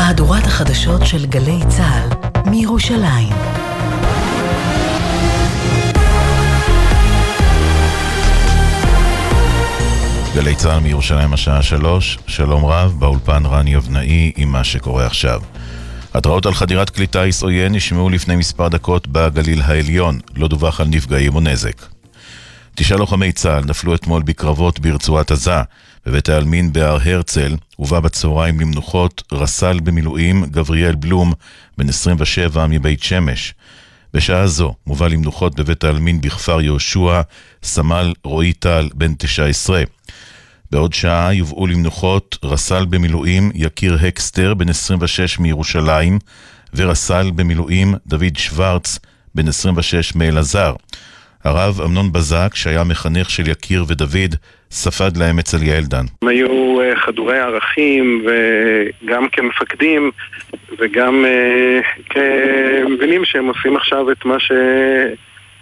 מהדורת החדשות של גלי צה"ל מירושלים. גלי צה"ל מירושלים השעה שלוש, שלום רב, באולפן רני אבנאי עם מה שקורה עכשיו. התראות על חדירת כלי טיס עוין נשמעו לפני מספר דקות בגליל העליון, לא דווח על נפגעים או נזק. תשעה לוחמי צה"ל נפלו אתמול בקרבות ברצועת עזה, בבית העלמין בהר הרצל, הובא בצהריים למנוחות רס"ל במילואים גבריאל בלום, בן 27 מבית שמש. בשעה זו מובא למנוחות בבית העלמין בכפר יהושע, סמל רועי טל, בן 19. בעוד שעה יובאו למנוחות רס"ל במילואים יקיר הקסטר, בן 26 מירושלים, ורס"ל במילואים דוד שוורץ, בן 26 מאלעזר. הרב אמנון בזק, שהיה מחנך של יקיר ודוד, ספד להם אצל יעל דן. הם היו אה, חדורי ערכים, וגם כמפקדים, וגם אה, כמבינים שהם עושים עכשיו את מה ש...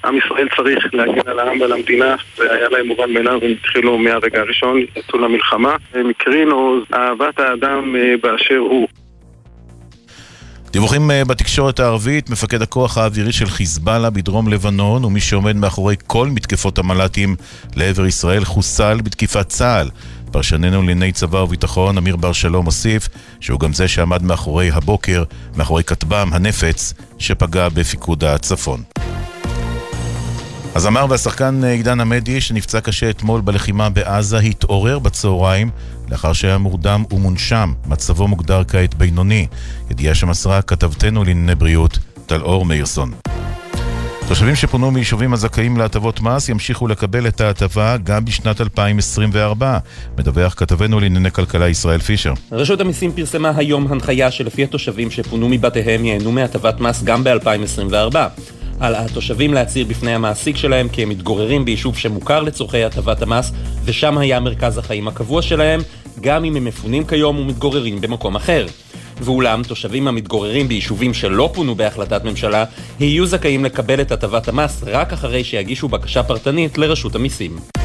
עם ישראל צריך להגן על העם ועל המדינה, זה היה להם מובן מאליו, הם התחילו מהרגע הראשון, יצאו למלחמה. הם הקרינו אהבת האדם אה, באשר הוא. דיווחים אה, בתקשורת הערבית, מפקד הכוח האווירי של חיזבאללה בדרום לבנון ומי שעומד מאחורי כל מתקפות המל"טים לעבר ישראל חוסל בתקיפת צה"ל. פרשננו לענייני צבא וביטחון, אמיר בר שלום מוסיף שהוא גם זה שעמד מאחורי הבוקר, מאחורי כטב"ם הנפץ שפגע בפיקוד הצפון. הזמר והשחקן אה, עידן עמדי, שנפצע קשה אתמול בלחימה בעזה, התעורר בצהריים לאחר שהיה מורדם ומונשם. מצבו מוגדר כעת בינוני. ידיעה שמסרה כתבתנו לענייני בריאות, טל אור מאירסון. תושבים שפונו מיישובים הזכאים להטבות מס ימשיכו לקבל את ההטבה גם בשנת 2024, מדווח כתבנו לענייני כלכלה ישראל פישר. רשות המיסים פרסמה היום הנחיה שלפי התושבים שפונו מבתיהם ייהנו מהטבת מס גם ב-2024. על התושבים להצהיר בפני המעסיק שלהם כי הם מתגוררים ביישוב שמוכר לצורכי הטבת המס ושם היה מרכז החיים הקבוע שלהם, גם אם הם מפונים כיום ומתגוררים במקום אחר. ואולם, תושבים המתגוררים ביישובים שלא פונו בהחלטת ממשלה, יהיו זכאים לקבל את הטבת המס רק אחרי שיגישו בקשה פרטנית לרשות המיסים.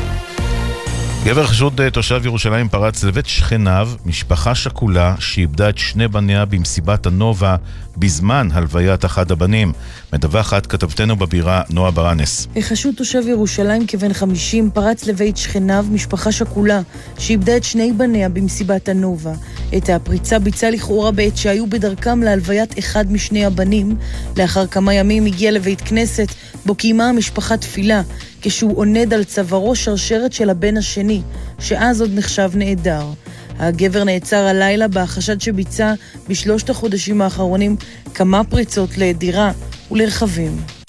גבר חשוד אה, תושב ירושלים פרץ לבית שכניו, משפחה שכולה שאיבדה את שני בניה במסיבת הנובה בזמן הלוויית אחד הבנים. מדווחת כתבתנו בבירה נועה ברנס. חשוד תושב ירושלים כבן 50 פרץ לבית שכניו, משפחה שכולה, שאיבדה את שני בניה במסיבת הנובה. את הפריצה ביצע לכאורה בעת שהיו בדרכם להלוויית אחד משני הבנים. לאחר כמה ימים הגיע לבית כנסת, בו קיימה המשפחה תפילה. כשהוא עונד על צווארו שרשרת של הבן השני, שאז עוד נחשב נעדר. הגבר נעצר הלילה בחשד שביצע בשלושת החודשים האחרונים כמה פריצות לדירה ולרכבים.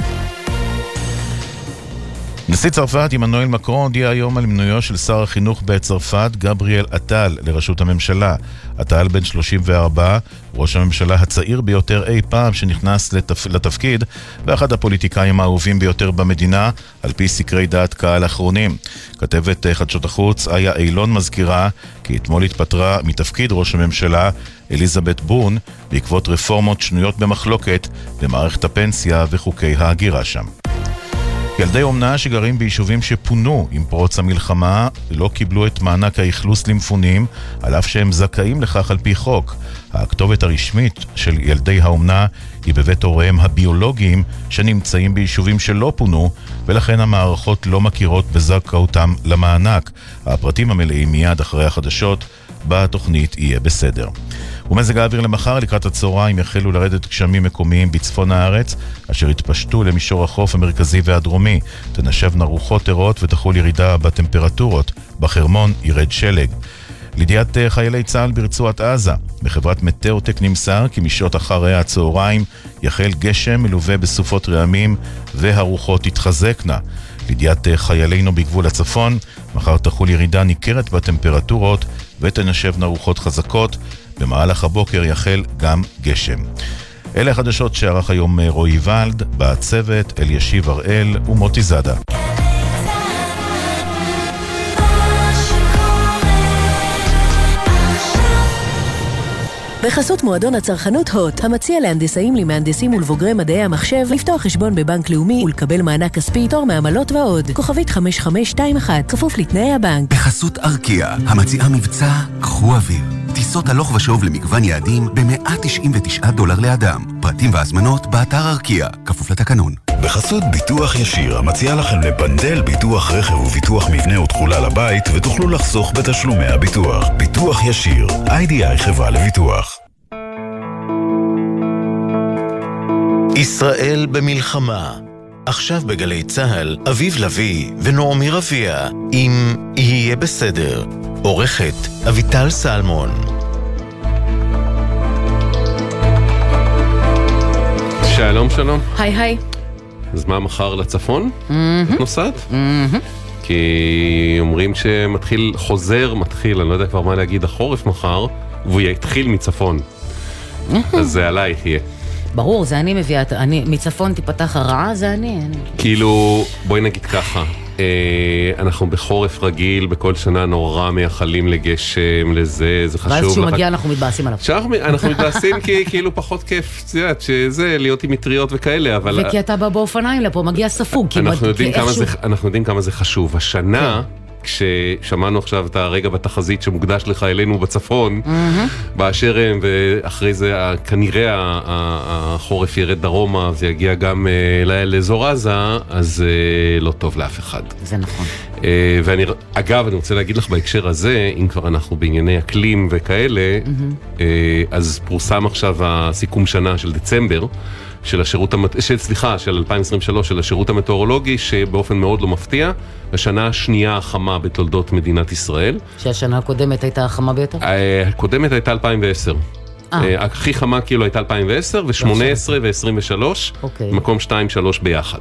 נשיא צרפת עמנואל מקרון הודיע היום על מינויו של שר החינוך בצרפת, גבריאל עטל, לראשות הממשלה. עטל בן 34, ראש הממשלה הצעיר ביותר אי פעם שנכנס לתפ... לתפקיד, ואחד הפוליטיקאים האהובים ביותר במדינה, על פי סקרי דעת קהל אחרונים. כתבת חדשות החוץ, איה אילון מזכירה כי אתמול התפטרה מתפקיד ראש הממשלה אליזבת בון בעקבות רפורמות שנויות במחלוקת במערכת הפנסיה וחוקי ההגירה שם. ילדי אומנה שגרים ביישובים שפונו עם פרוץ המלחמה לא קיבלו את מענק האכלוס למפונים, על אף שהם זכאים לכך על פי חוק. הכתובת הרשמית של ילדי האומנה היא בבית הוריהם הביולוגיים שנמצאים ביישובים שלא פונו, ולכן המערכות לא מכירות בזכאותם למענק. הפרטים המלאים מיד אחרי החדשות. בתוכנית יהיה בסדר. ומזג האוויר למחר לקראת הצהריים יחלו לרדת גשמים מקומיים בצפון הארץ, אשר יתפשטו למישור החוף המרכזי והדרומי. תנשבנה רוחות ערות ותחול ירידה בטמפרטורות. בחרמון ירד שלג. לידיעת אה, חיילי צה"ל ברצועת עזה, בחברת מטאוטק נמסר כי משעות אחרי הצהריים יחל גשם מלווה בסופות רעמים והרוחות תתחזקנה. לידיעת אה, חיילינו בגבול הצפון, מחר תחול ירידה ניכרת בטמפרטורות ותנשבנה רוחות חזקות. במהלך הבוקר יחל גם גשם. אלה החדשות שערך היום אה, רועי ולד, בצוות אלישיב הראל ומוטי זאדה. בחסות מועדון הצרכנות הוט, המציע להנדסאים, למהנדסים ולבוגרי מדעי המחשב לפתוח חשבון בבנק לאומי ולקבל מענק כספי, תור מעמלות ועוד. כוכבית 5521, כפוף לתנאי הבנק. בחסות ארקיע, המציעה מבצע קחו אוויר. טיסות הלוך ושוב למגוון יעדים ב-199 דולר לאדם. פרטים והזמנות באתר ארקיע, כפוף לתקנון. בחסות ביטוח ישיר, המציע לכם לבנדל ביטוח רכב וביטוח מבנה ותכולה לבית, ותוכלו לחסוך בתשלומי הביטוח. ביטוח ישיר, איי-די-איי חברה לביטוח. ישראל במלחמה. עכשיו בגלי צה"ל, אביב לביא ונעמי רביע, עם "יהיה בסדר". עורכת אביטל סלמון. שלום שלום. היי היי. אז מה מחר לצפון? את נוסעת? כי אומרים שמתחיל, חוזר, מתחיל, אני לא יודע כבר מה להגיד, החורף מחר, והוא יתחיל מצפון. אז זה עלייך יהיה. ברור, זה אני מביאה, אני, מצפון תיפתח הרעה, זה אני. אני. כאילו, בואי נגיד ככה, אנחנו בחורף רגיל, בכל שנה נורא מייחלים לגשם, לזה, זה חשוב. ואז כשהוא מגיע אנחנו מתבאסים עליו. אנחנו מתבאסים כי כאילו פחות כיף, את יודעת, שזה, להיות עם מטריות וכאלה, אבל... וכי אתה בא באופניים לפה, מגיע ספוג. אנחנו יודעים, כמה זה, איכשהו- אנחנו יודעים כמה זה חשוב. השנה, כששמענו עכשיו את הרגע בתחזית שמוקדש לחיילינו בצפון, באשר הם, ואחרי זה כנראה החורף ירד דרומה ויגיע גם אה, לאזור עזה, אז אה, לא טוב לאף אחד. זה נכון. אה, ואני, אגב, אני רוצה להגיד לך בהקשר הזה, אם כבר אנחנו בענייני אקלים וכאלה, אה, אז פורסם עכשיו הסיכום שנה של דצמבר. של השירות, המת- של, סליחה, של 2023, של השירות המטאורולוגי, שבאופן מאוד לא מפתיע, השנה השנייה החמה בתולדות מדינת ישראל. שהשנה הקודמת הייתה החמה ביותר? אה, הקודמת הייתה 2010. אה. אה, הכי חמה כאילו הייתה 2010, ו-18 ו-23, אוקיי. מקום 2-3 ביחד.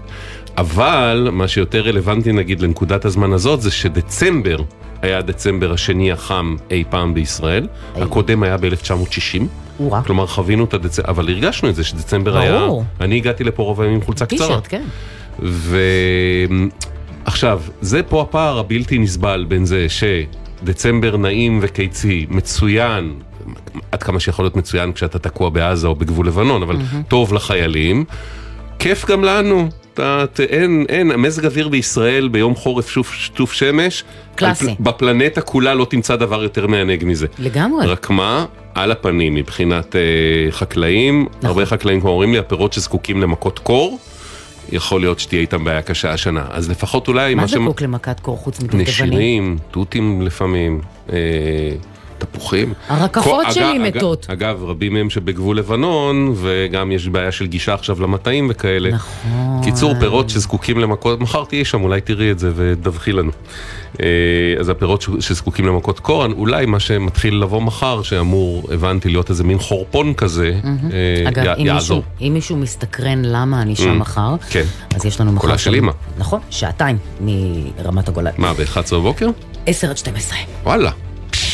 אבל מה שיותר רלוונטי נגיד לנקודת הזמן הזאת, זה שדצמבר היה דצמבר השני החם אי פעם בישראל, הקודם היה ב-1960. או-אה. כלומר חווינו את הדצמבר, אבל הרגשנו את זה שדצמבר היה. אני הגעתי לפה רוב הימים עם חולצה קצרה. כן. ועכשיו, זה פה הפער הבלתי נסבל בין זה שדצמבר נעים וקיצי, מצוין, עד כמה שיכול להיות מצוין כשאתה תקוע בעזה או בגבול לבנון, אבל טוב לחיילים, כיף גם לנו. אתה, ת- אין, אין, מזג אוויר בישראל ביום חורף שוף, שטוף שמש, קלאסי. על בפלנטה כולה לא תמצא דבר יותר מענג מזה. לגמרי. רק מה? על הפנים מבחינת אה, חקלאים, נכון. הרבה חקלאים כבר אומרים לי, הפירות שזקוקים למכות קור, יכול להיות שתהיה איתם בעיה קשה השנה. אז לפחות אולי מה שהם- זקוק למכת קור חוץ מדובדבנים? נשירים, תותים לפעמים, אה, תפוחים. הרקפות כל- שלי אגב- מתות. אגב, אגב, רבים מהם שבגבול לבנון, וגם יש בעיה של גישה עכשיו למטעים וכאלה. נכון. קיצור, פירות שזקוקים למכות, מחר תהיי שם, אולי תראי את זה ודווחי לנו. אה, אז הפירות שזקוקים למכות קורן, אולי מה שמתחיל לבוא מחר, שאמור, הבנתי, להיות איזה מין חורפון כזה, אה, אגב, י- אם יעזור. מישהו, אם מישהו מסתקרן למה אני שם Mm. מחר, כן. אז יש לנו מחר... קולה של אמא. נכון, שעתיים מרמת הגולן. מה, ב-11 בבוקר? 10 עד 12. וואלה.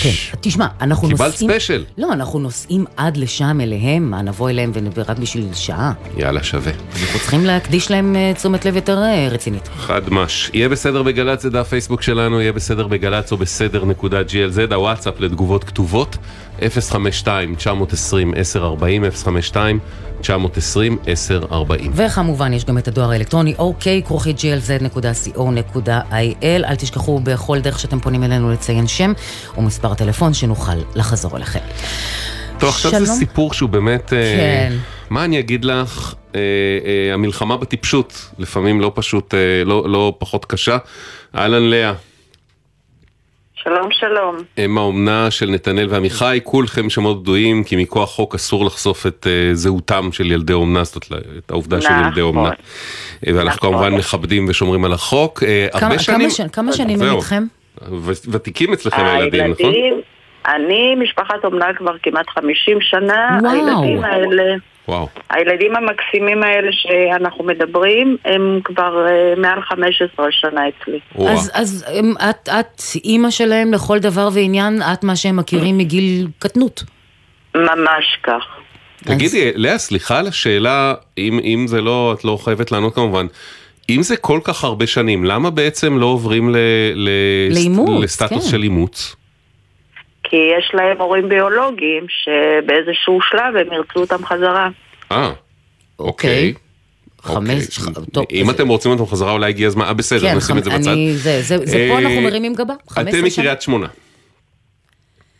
כן, תשמע, אנחנו קיבלת נוסעים... ספיישל. לא, אנחנו נוסעים עד לשם אליהם, מה, נבוא אליהם ונ- רק בשביל שעה. יאללה, שווה. אנחנו צריכים להקדיש להם אה, תשומת לב יותר אה, רצינית. חד מש. יהיה בסדר בגל"צ, זה דף פייסבוק שלנו, יהיה בסדר בגל"צ או בסדר נקודה glz, הוואטסאפ לתגובות כתובות, 052-920-1040, 052-920-1040. וכמובן, יש גם את הדואר האלקטרוני, אוקיי, כרוכית glz.co.il. אל תשכחו בכל דרך שאתם פונים אלינו לציין שם ומספר הטלפון שנוכל לחזור אליכם. טוב, עכשיו זה. סיפור שהוא באמת... אה, כן. מה אני אגיד לך? אה, אה, המלחמה בטיפשות, לפעמים לא פשוט, אה, לא, לא פחות קשה. אהלן לאה, שלום, שלום. אם האומנה של נתנאל ועמיחי, כולכם שמות בדויים, כי מכוח חוק אסור לחשוף את אה, זהותם של ילדי אומנה, זאת אומרת, את העובדה של נכון. ילדי אומנה. אה, ואנחנו נכון. כמובן מכבדים ושומרים על החוק. אה, כמה- הרבה כמה שנים... כמה שנים הם. איתכם? ו- ותיקים אצלכם הילדים, נכון? הילדים, אני משפחת אומנה כבר כמעט 50 שנה. וואו. הילדים האלה, וואו. הילדים המקסימים האלה שאנחנו מדברים, הם כבר אה, מעל 15 שנה אצלי. אז, אז הם, את, את אימא שלהם לכל דבר ועניין, את מה שהם מכירים מגיל קטנות. ממש כך. תגידי, לאה, סליחה על השאלה, אם, אם זה לא, את לא חייבת לענות כמובן. אם זה כל כך הרבה שנים, למה בעצם לא עוברים ל, ל, לאימוץ, לסטטוס כן. של אימוץ? כי יש להם הורים ביולוגיים שבאיזשהו שלב הם ירצו אותם חזרה. אה, אוקיי. חמש, טוב. אם אתם רוצים אותם חזרה, אולי הגיע הזמן, אה בסדר, כן, נשים את זה בצד. אני, זה, זה, זה פה אה, אנחנו מרימים גבה. 15 אתם. מקריית שמונה.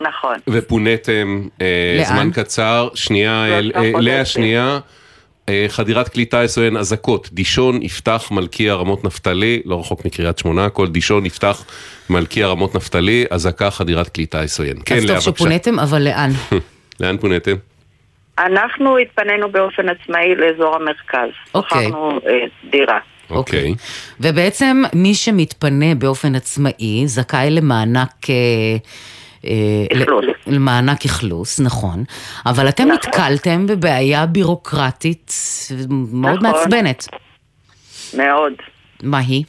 נכון. ופוניתם אה? זמן קצר, שנייה, אה, אה, לאה. שנייה, חדירת כלי טיס או אין אזעקות, דישון, יפתח, מלכיה, רמות נפתלי, לא רחוק מקריית שמונה, הכל דישון, יפתח, מלכיה, רמות נפתלי, אזעקה, חדירת כלי טיס עוין. כן, אז לאה, טוב בבקשה. שפוניתם, אבל לאן? לאן פוניתם? אנחנו התפנינו באופן עצמאי לאזור המרכז. אוקיי. בחרנו אה, דירה. אוקיי. ובעצם מי שמתפנה באופן עצמאי זכאי למענק... אה, אה, אכלוס. ל- למענק אכלוס, נכון. אבל אתם נכון. נתקלתם בבעיה בירוקרטית מאוד נכון. מעצבנת. מאוד. מה היא?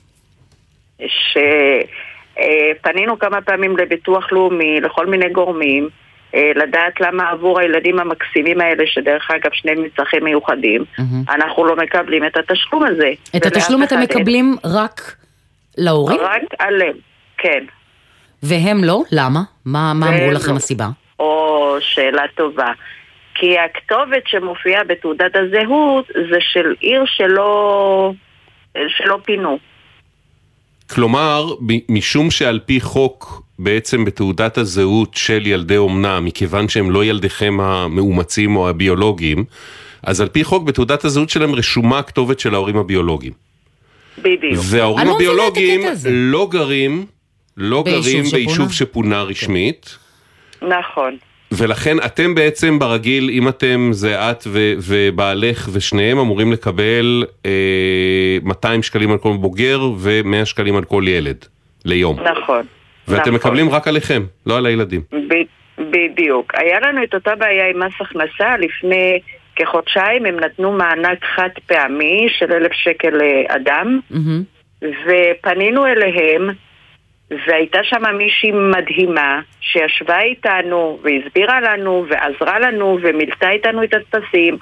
שפנינו כמה פעמים לביטוח לאומי, לכל מיני גורמים, אה, לדעת למה עבור הילדים המקסימים האלה, שדרך אגב שניהם מצרכים מיוחדים, מהמם. אנחנו לא מקבלים את התשלום הזה. את התשלום אתם. מקבלים רק להורים? רק עליהם, כן. והם לא? למה? מה מה אמרו והם לכם לא. הסיבה? או שאלה טובה. כי הכתובת שמופיעה בתעודת הזהות זה של עיר שלא, שלא פינו. כלומר, משום שעל פי חוק בעצם בתעודת הזהות של ילדי אומנה, מכיוון שהם לא ילדיכם המאומצים או הביולוגיים, אז על פי חוק בתעודת הזהות שלהם רשומה הכתובת של ההורים הביולוגיים. בדיוק. וההורים לא הביולוגיים. לא גרים, לא ביישוב גרים שפונה? ביישוב שפונה רשמית. נכון. ולכן אתם בעצם ברגיל, אם אתם זה את ו- ובעלך ושניהם אמורים לקבל אה, 200 שקלים על כל בוגר ו-100 שקלים על כל ילד ליום. נכון. ואתם נכון. מקבלים רק עליכם, לא על הילדים. ב- בדיוק. היה לנו את אותה בעיה עם מס הכנסה לפני כחודשיים, הם נתנו מענק חד פעמי של אלף שקל לאדם, מהמם. ופנינו אליהם, והייתה שם מישהי מדהימה, שישבה איתנו והסבירה לנו ועזרה לנו ומילתה איתנו את הטפסים,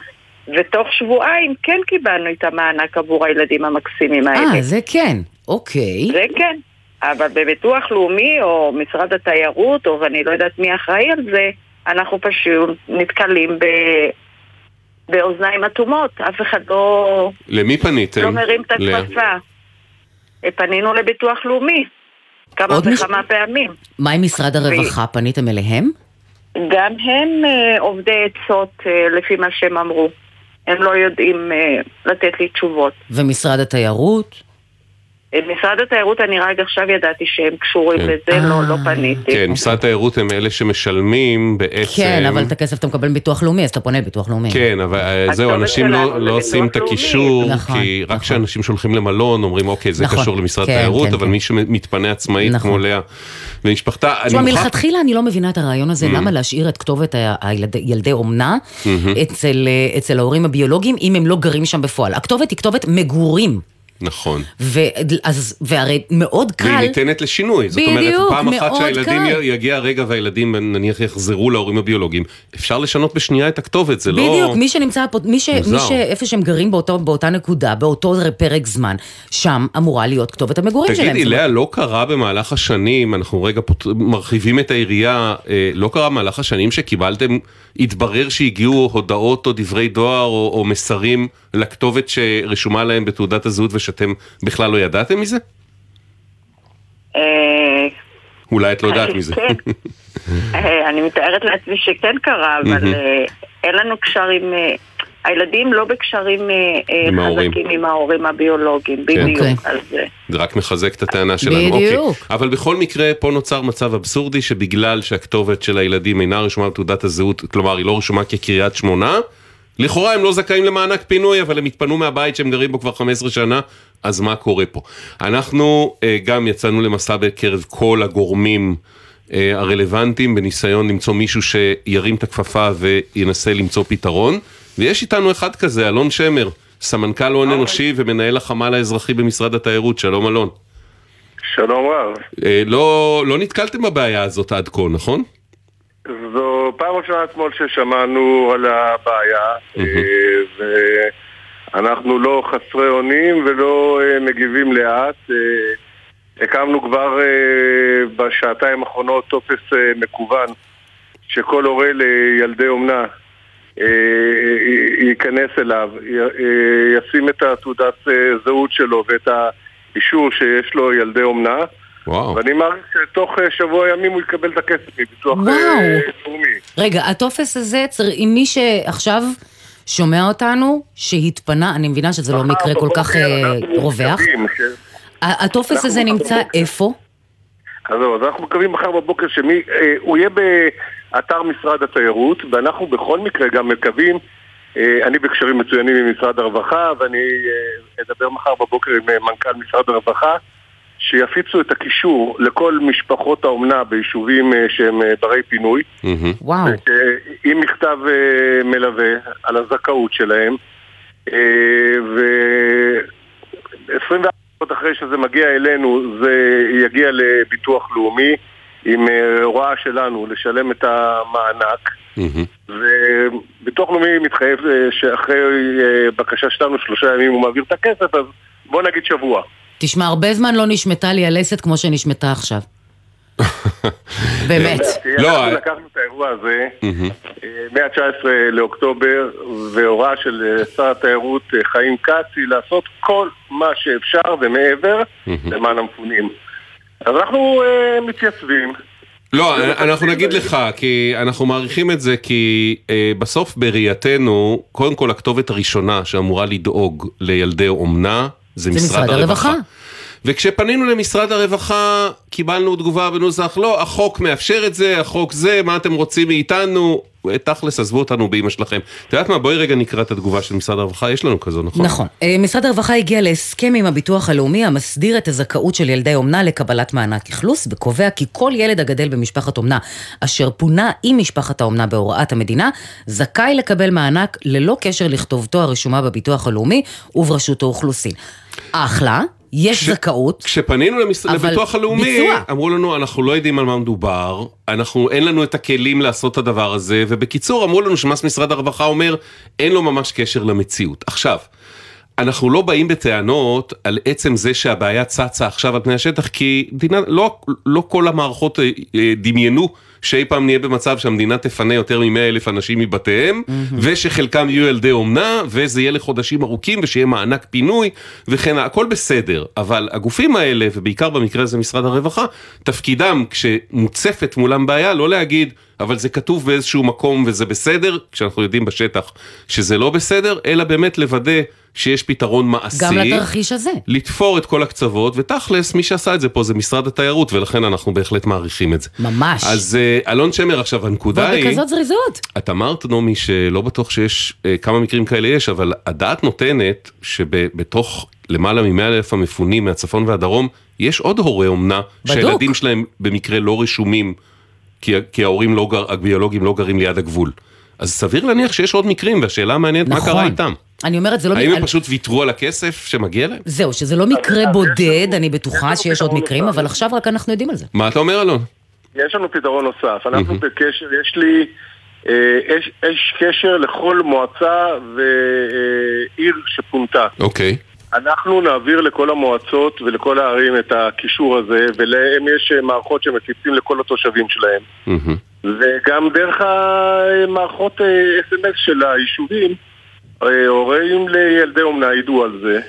ותוך שבועיים כן קיבלנו את המענק עבור הילדים המקסימים האלה. אה, זה כן. אוקיי. זה כן. אבל בביטוח לאומי או משרד התיירות, או ואני לא יודעת מי אחראי על זה, אנחנו פשוט נתקלים ב... באוזניים אטומות. אף אחד לא, למי פניתם? לא מרים את? הכפפה. אה, פנינו לביטוח לאומי כמה עוד מש- וכמה פעמים. מה עם משרד הרווחה? פניתם אליהם? גם הם אה, עובדי עצות אה, לפי מה שהם אמרו. הם לא יודעים אה, לתת לי תשובות. ומשרד התיירות? אה, משרד התיירות, אני רק עכשיו ידעתי שהם קשורים כן. לזה, לא, לא אה. פניתי. כן, משרד התיירות הם אלה שמשלמים בעצם. כן, אבל את הכסף אתה מקבל מביטוח לאומי, אז אתה פונה לביטוח לאומי. כן, אבל אה, זהו, אנשים לא, לא עושים את. הקישור, נכון, כי רק נכון. כשאנשים שולחים למלון אומרים, אוקיי, זה נכון, קשור למשרד כן, התיירות, כן, אבל כן. מי שמתפנה עצמאית נכון. כמו לאה ומשפחתה, תשמע, מלכתחילה אני לא מבינה את הרעיון. הזה, למה להשאיר את כתובת ילדי אומנה אצל, אה, אצל ההורים הביולוגיים, אם הם לא גרים שם בפועל. הכתובת היא כתובת מגורים. נכון. ואז, והרי מאוד קל... והיא ניתנת לשינוי, זאת אומרת, בדיוק, פעם אחת שהילדים קל. יגיע הרגע והילדים נניח יחזרו להורים הביולוגיים, אפשר לשנות בשנייה את הכתובת, זה לא... בדיוק, מי שנמצא פה, מי, ש. מי ש... איפה שהם גרים באותו, באותה נקודה, באותו פרק זמן, שם אמורה להיות כתובת המגורים שלהם. תגידי, זאת אומרת, לאה, לא קרה במהלך השנים, אנחנו רגע פות... מרחיבים את היריעה, אה, לא קרה במהלך השנים שקיבלתם, התברר שהגיעו הודעות או דברי דואר או, או מסרים לכתובת שרשומה להם בתעודת הזהות ושאתם בכלל לא ידעתם מזה? אה, אולי את לא יודעת מזה. כן. אה, אני מתארת לעצמי שכן קרה, אבל. אה, אין לנו קשרים, הילדים לא בקשרים. חזקים עם ההורים הביולוגיים, כן. בדיוק. אוקיי. אה, זה רק מחזק את הטענה שלנו. בדיוק. אוקיי. אבל בכל מקרה, פה נוצר מצב אבסורדי שבגלל שהכתובת של הילדים אינה רשומה בתעודת הזהות, כלומר היא לא רשומה כקריית שמונה, לכאורה הם לא זכאים למענק פינוי, אבל הם התפנו מהבית שהם גרים בו כבר 15 שנה, אז מה קורה פה? אנחנו אה, גם יצאנו למסע בקרב כל הגורמים אה, הרלוונטיים בניסיון למצוא מישהו שירים את הכפפה וינסה למצוא פתרון, ויש איתנו אחד כזה, אלון שמר, סמנכ"ל הון אנושי ומנהל החמ"ל האזרחי במשרד התיירות, שלום אלון. שלום רב. אה, לא, לא נתקלתם בבעיה הזאת עד כה, נכון? זו פעם ראשונה אתמול ששמענו על הבעיה, אה, ואנחנו לא חסרי אונים ולא אה, מגיבים לאט. אה, הקמנו כבר בשעתיים האחרונות טופס מקוון שכל הורה לילדי אומנה ייכנס אליו, ישים את התעודת זהות שלו ואת האישור שיש לו ילדי אומנה. וואו. ואני מעריך שתוך אה, שבוע ימים הוא יקבל את הכסף מביטוח. אה, לאומי. רגע, הטופס הזה, צריך, עם מי שעכשיו שומע אותנו, שהתפנה, אני מבינה שזה לא מקרה כל כך אה, רווח. הטופס הזה נמצא. איפה? אז זהו, אז אנחנו מקווים מחר בבוקר שהוא יהיה באתר משרד התיירות, ואנחנו בכל מקרה גם מקווים, אה, אני בקשרים מצוינים עם משרד הרווחה, ואני אה, אדבר מחר בבוקר עם אה, מנכ"ל משרד הרווחה, שיפיצו את הקישור לכל משפחות האומנה ביישובים אה, שהם אה, ברי פינוי. וואו. עם מכתב אה, מלווה על הזכאות שלהם, אה, ו-24 שעות אחרי שזה מגיע אלינו זה יגיע לביטוח לאומי עם אה, הוראה שלנו לשלם את המענק. וביטוח לאומי מתחייב אה, שאחרי אה, בקשה שלנו שלושה ימים הוא מעביר את הכסף, אז בוא נגיד שבוע. תשמע, הרבה זמן לא נשמטה לי הלסת כמו שנשמטה עכשיו. באמת. לא, אנחנו לקחנו את האירוע הזה מה-19 לאוקטובר, והוראה של אה, שר התיירות אה, חיים כץ היא לעשות כל מה שאפשר ומעבר למען המפונים. אז אנחנו אה, מתייצבים. לא, אנחנו נגיד לך, כי אנחנו מעריכים את זה, כי אה, בסוף בראייתנו, קודם כל הכתובת הראשונה שאמורה לדאוג לילדי אומנה, זה משרד הרווחה. וכשפנינו למשרד הרווחה, קיבלנו תגובה בנוסח, לא, החוק מאפשר את זה, החוק זה, מה אתם רוצים מאיתנו? תכלס, עזבו אותנו באמא שלכם. את יודעת מה, בואי רגע נקרא את התגובה של משרד הרווחה, יש לנו כזו, נכון? נכון. אה, משרד הרווחה הגיע להסכם עם הביטוח הלאומי המסדיר את הזכאות של ילדי אומנה לקבלת מענק אכלוס, וקובע כי כל ילד הגדל במשפחת אומנה אשר פונה עם משפחת האומנה בהוראת המדינה, זכאי לקבל מענק ללא קשר לכתובתו הרשומה בביטוח הלאומי וברשות האוכלוסין. אחלה, יש זכאות. כשפנינו למס... אבל לביטוח הלאומי, ביצוע. אמרו לנו, אנחנו לא יודעים על מה מדובר, אנחנו, אין לנו את הכלים לעשות את הדבר הזה, ובקיצור, אמרו לנו שמס משרד הרווחה אומר, אין לו ממש קשר למציאות. עכשיו, אנחנו לא באים בטענות על עצם זה שהבעיה צצה עכשיו על פני השטח, כי מדינה, לא, לא כל המערכות אה, אה, דמיינו שאי פעם נהיה במצב שהמדינה תפנה יותר מ-100 אלף אנשים מבתיהם, ושחלקם יהיו ילדי אומנה, וזה יהיה לחודשים ארוכים, ושיהיה מענק פינוי, וכן. הכל בסדר, אבל הגופים האלה, ובעיקר במקרה הזה משרד הרווחה, תפקידם כשמוצפת מולם בעיה, לא להגיד, אבל זה כתוב באיזשהו מקום וזה בסדר, כשאנחנו יודעים בשטח שזה לא בסדר, אלא באמת לוודא שיש פתרון מעשי. גם לתרחיש הזה. לתפור את כל הקצוות, ותכלס, מי שעשה את זה פה זה משרד התיירות, ולכן אנחנו בהחלט מעריכים את זה. ממש. אז אה, אלון שמר, עכשיו הנקודה ועוד היא... בכזאת זריזות. את אמרת, נעמי, שלא בטוח שיש, אה, כמה מקרים כאלה יש, אבל הדעת נותנת שבתוך למעלה מ-100 אלף המפונים מהצפון והדרום, יש עוד הורי אומנה, בדוק. שהילדים שלהם במקרה לא רשומים, כי, כי ההורים לא גר, הביולוגים לא גרים ליד הגבול. אז סביר להניח שיש עוד מקרים, והשאלה המעניינת מה נכון. קרה איתם. אני אומרת, זה לא... האם אני- הם פשוט ויתרו על הכסף שמגיע להם? זהו, שזה לא מקרה בודד, אני בטוחה שיש עוד מקרים, אבל עכשיו רק אנחנו יודעים על זה. מה אתה אומר, אלון? יש לנו פתרון נוסף, אנחנו בקשר, יש לי, אה, יש, יש קשר לכל מועצה ועיר שפונתה. אוקיי. אנחנו נעביר לכל המועצות ולכל הערים את הקישור הזה, ולהם יש אה, מערכות שמפיצים לכל התושבים שלהם. וגם דרך המערכות אס.אם.אס של היישובים, אה, הורים לילדי אומנה ידעו על זה.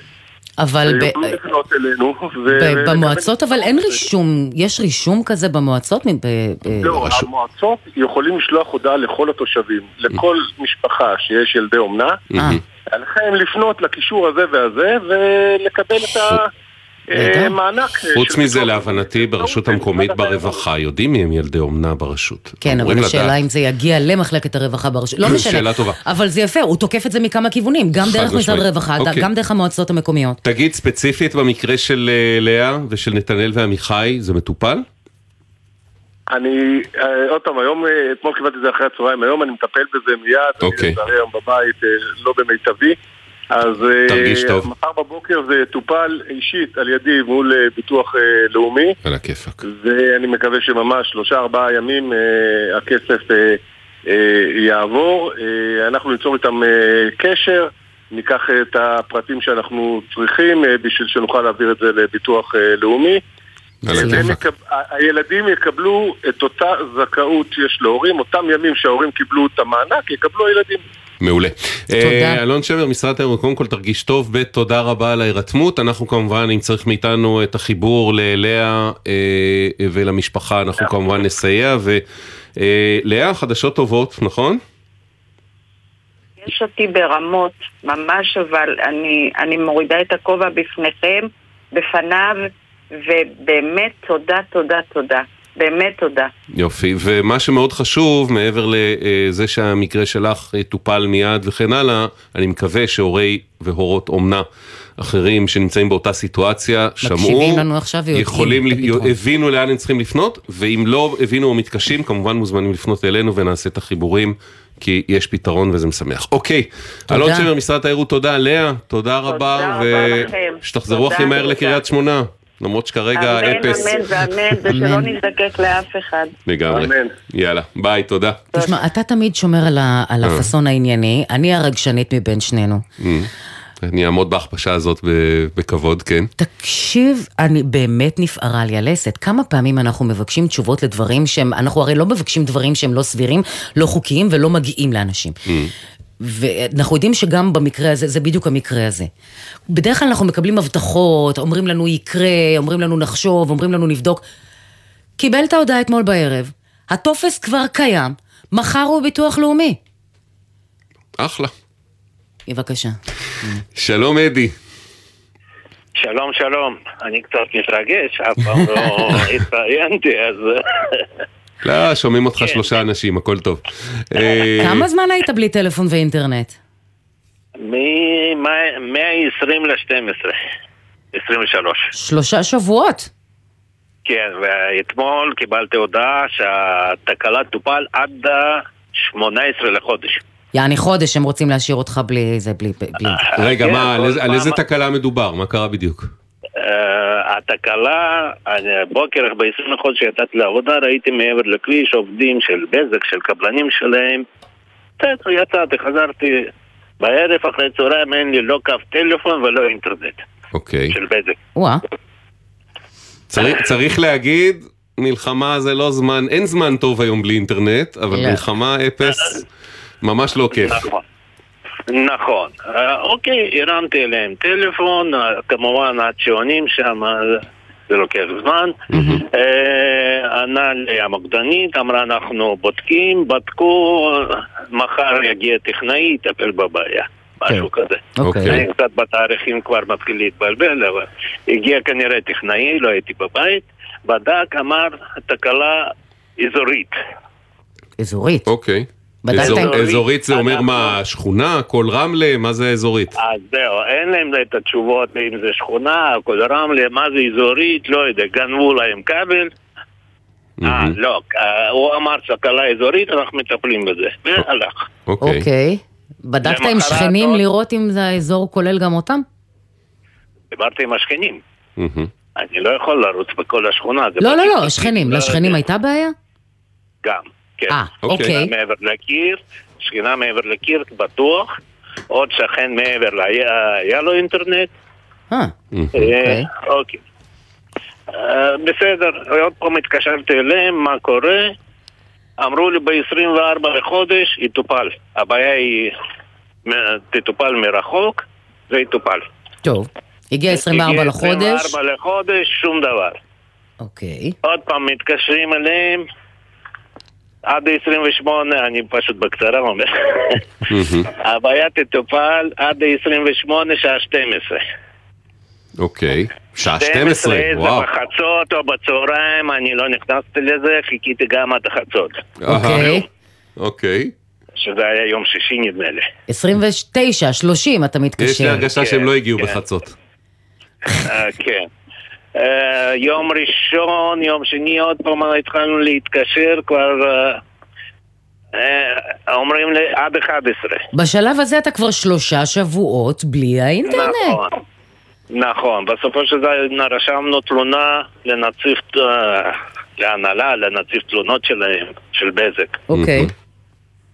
אבל ב- לפנות אלינו. ו- במועצות, אבל אין רישום, יש רישום כזה במועצות? ב- ב- לא, המועצות יכולים לשלוח הודעה לכל התושבים, לכל משפחה שיש ילדי אומנה, אה. עליכם לפנות לקישור הזה והזה ולקבל את המענק. חוץ מזה, להבנתי, ברשות המקומית ברווחה יודעים מי הם ילדי אומנה ברשות. כן, אבל השאלה. אם זה יגיע למחלקת הרווחה ברשות, לא משנה. שאלה טובה. אבל זה יפה, הוא תוקף את זה מכמה כיוונים, גם דרך משרד. הרווחה, אוקיי. גם דרך המועצות המקומיות. תגיד ספציפית במקרה של אה, לאה ושל נתנאל ועמיחי, זה מטופל? אני, אה, עוד פעם, היום, אה, אתמול קיבלתי את זה אחרי הצהריים, היום אני מטפל בזה מיד, אוקיי. אני היום בבית אה, לא במיטבי, אז אה, תרגיש טוב. מחר בבוקר זה יטופל אישית על ידי מול אה, ביטוח אה, לאומי, על הכיפאק. ואני מקווה שממש שלושה ארבעה ימים אה, הכסף אה, אה, יעבור, אה, אנחנו ניצור איתם אה, קשר, ניקח את הפרטים שאנחנו צריכים אה, בשביל שנוכל להעביר את זה לביטוח אה, לאומי. יקב- הילדים יקבלו את אותה זכאות שיש להורים, אותם ימים שההורים קיבלו את המענק, יקבלו הילדים. מעולה. תודה. אה, אלון שמר, משרד התיירות, קודם כל תרגיש טוב, ב' תודה רבה על ההירתמות. אנחנו כמובן, אם צריך מאיתנו את החיבור ללאה אה, ולמשפחה, אנחנו כמובן נסייע. ולאה, חדשות טובות, נכון? יש אותי ברמות, ממש, אבל אני, אני מורידה את הכובע בפניכם, בפניו, ובאמת תודה, תודה, תודה. באמת תודה. יופי, ומה שמאוד חשוב, מעבר לזה שהמקרה שלך טופל מיד וכן הלאה, אני מקווה שהורי והורות אומנה אחרים שנמצאים באותה סיטואציה, שמעו, לנו עכשיו יכולים. הבינו לאן הם צריכים לפנות, ואם לא הבינו או מתקשים, כמובן מוזמנים לפנות אלינו ונעשה את החיבורים. כי יש פתרון וזה משמח. אוקיי, אלון שמר, משרד התיירות, תודה. לאה, תודה רבה, רבה לכם. ושתחזרו תודה, הכי מהר תודה. לקריית שמונה. למרות שכרגע אמן, אפס. אמן ואמן, ושלא נזדקק לאף אחד. לגמרי. יאללה, ביי, תודה. תשמע, אתה תמיד שומר על ה- על אה. הפאסון הענייני, אני הרגשנית מבין שנינו. Mm. אני אעמוד בהכפשה הזאת בכבוד, כן. תקשיב, אני באמת נפערה לי הלסת. כמה פעמים אנחנו מבקשים תשובות לדברים שהם, אנחנו הרי לא מבקשים דברים שהם לא סבירים, לא חוקיים ולא מגיעים לאנשים. Mm. ואנחנו יודעים שגם במקרה הזה, זה בדיוק המקרה הזה. בדרך כלל אנחנו מקבלים הבטחות, אומרים לנו יקרה, אומרים לנו נחשוב, אומרים לנו נבדוק. קיבל את ההודעה אתמול בערב, הטופס כבר קיים, מחר הוא ביטוח לאומי. אחלה. בבקשה. שלום אדי. שלום, שלום. אני קצת מתרגש, אף פעם לא התראיינתי, אז... לא, שומעים אותך כן. שלושה אנשים, הכל טוב. אה, כמה זמן היית בלי טלפון ואינטרנט? מ-20 ל-12, 23. שלושה שבועות. כן, ואתמול קיבלתי הודעה שהתקלה טופל עד ה-18 לחודש. יעני חודש הם רוצים להשאיר אותך בלי זה, בלי... בלי... רגע, כן, מה, על איזה תקלה מדובר? מה קרה בדיוק? אה, התקלה, בוקר ב-20 לחודש שיצאתי לעבודה, ראיתי מעבר לכביש עובדים של בזק, של קבלנים שלהם. בסדר, יצאתי, חזרתי בערב, אחרי צהריים, אין לי לא קו טלפון ולא אינטרנט אוקיי. של בזק. וואה. צריך- צריך להגיד, מלחמה זה לא זמן, אין זמן טוב היום בלי אינטרנט, אבל לא. מלחמה אפס, ממש לא כיף. נכון. נכון. אה, אוקיי, הרמתי אליהם טלפון, אה, כמובן עד שעונים שם, אה, זה לוקח זמן. אה, ענה לי המוקדנית, אמרה אנחנו בודקים, בדקו, מחר יגיע טכנאי, יטפל בבעיה. משהו כזה. אוקיי. אני קצת בתאריכים כבר מתחיל להתבלבל, אבל הגיע כנראה טכנאי, לא הייתי בבית, בדק, אמר, תקלה אזורית. אזורית. אוקיי. בדקת אזורית זה אומר מה, שכונה, כל רמלה? מה זה אזורית? אז זהו, אין להם את התשובות אם זה שכונה, כל רמלה, מה זה אזורית, לא יודע, גנבו להם כבל. אה, לא, אה, הוא אמר תקלה אזורית, אנחנו מטפלים בזה. והלך. אוקיי. בדקת עם שכנים לראות אם זה האזור כולל גם אותם? דיברתי עם השכנים. אני לא יכול לרוץ בכל השכונה. לא, לא, לא, שכנים. לא לשכנים. הייתה בעיה? גם, כן. אה, אוקיי. שכנה מעבר לקיר, שכנה מעבר לקיר, בטוח. עוד שכן מעבר, לה- היה- לו אינטרנט. אה, אה, אוקיי. אה, בסדר, עוד פעם התקשרתי אליהם, מה קורה? אמרו לי ב-24 לחודש יטופל. הבעיה היא תטופל מרחוק ויטופל. טוב. הגיע 24 הגיע לחודש. 24 לחודש, שום דבר. אוקיי. עוד פעם מתקשרים אליהם, עד 28, אני פשוט בקצרה אומר. הבעיה תטופל עד 28, שעה 12. אוקיי. שעה 12, זה וואו. בחצות או בצהריים, אני לא נכנסתי לזה, חיכיתי גם עד החצות. אוקיי. אוקיי. שזה היה יום שישי נדמה לי. 29, 30 אתה מתקשר. יש לי הרגשה שהם לא הגיעו כן. בחצות. אה, כן. אה, יום ראשון, יום שני, עוד פעם התחלנו להתקשר, כבר אה, אה, אומרים לי עד 11. בשלב הזה אתה כבר שלושה שבועות בלי האינטרנט. נכון, נכון. בסופו של דבר רשמנו תלונה לנציב, להנהלה, לנציב תלונות שלהם, של בזק. אוקיי. אה,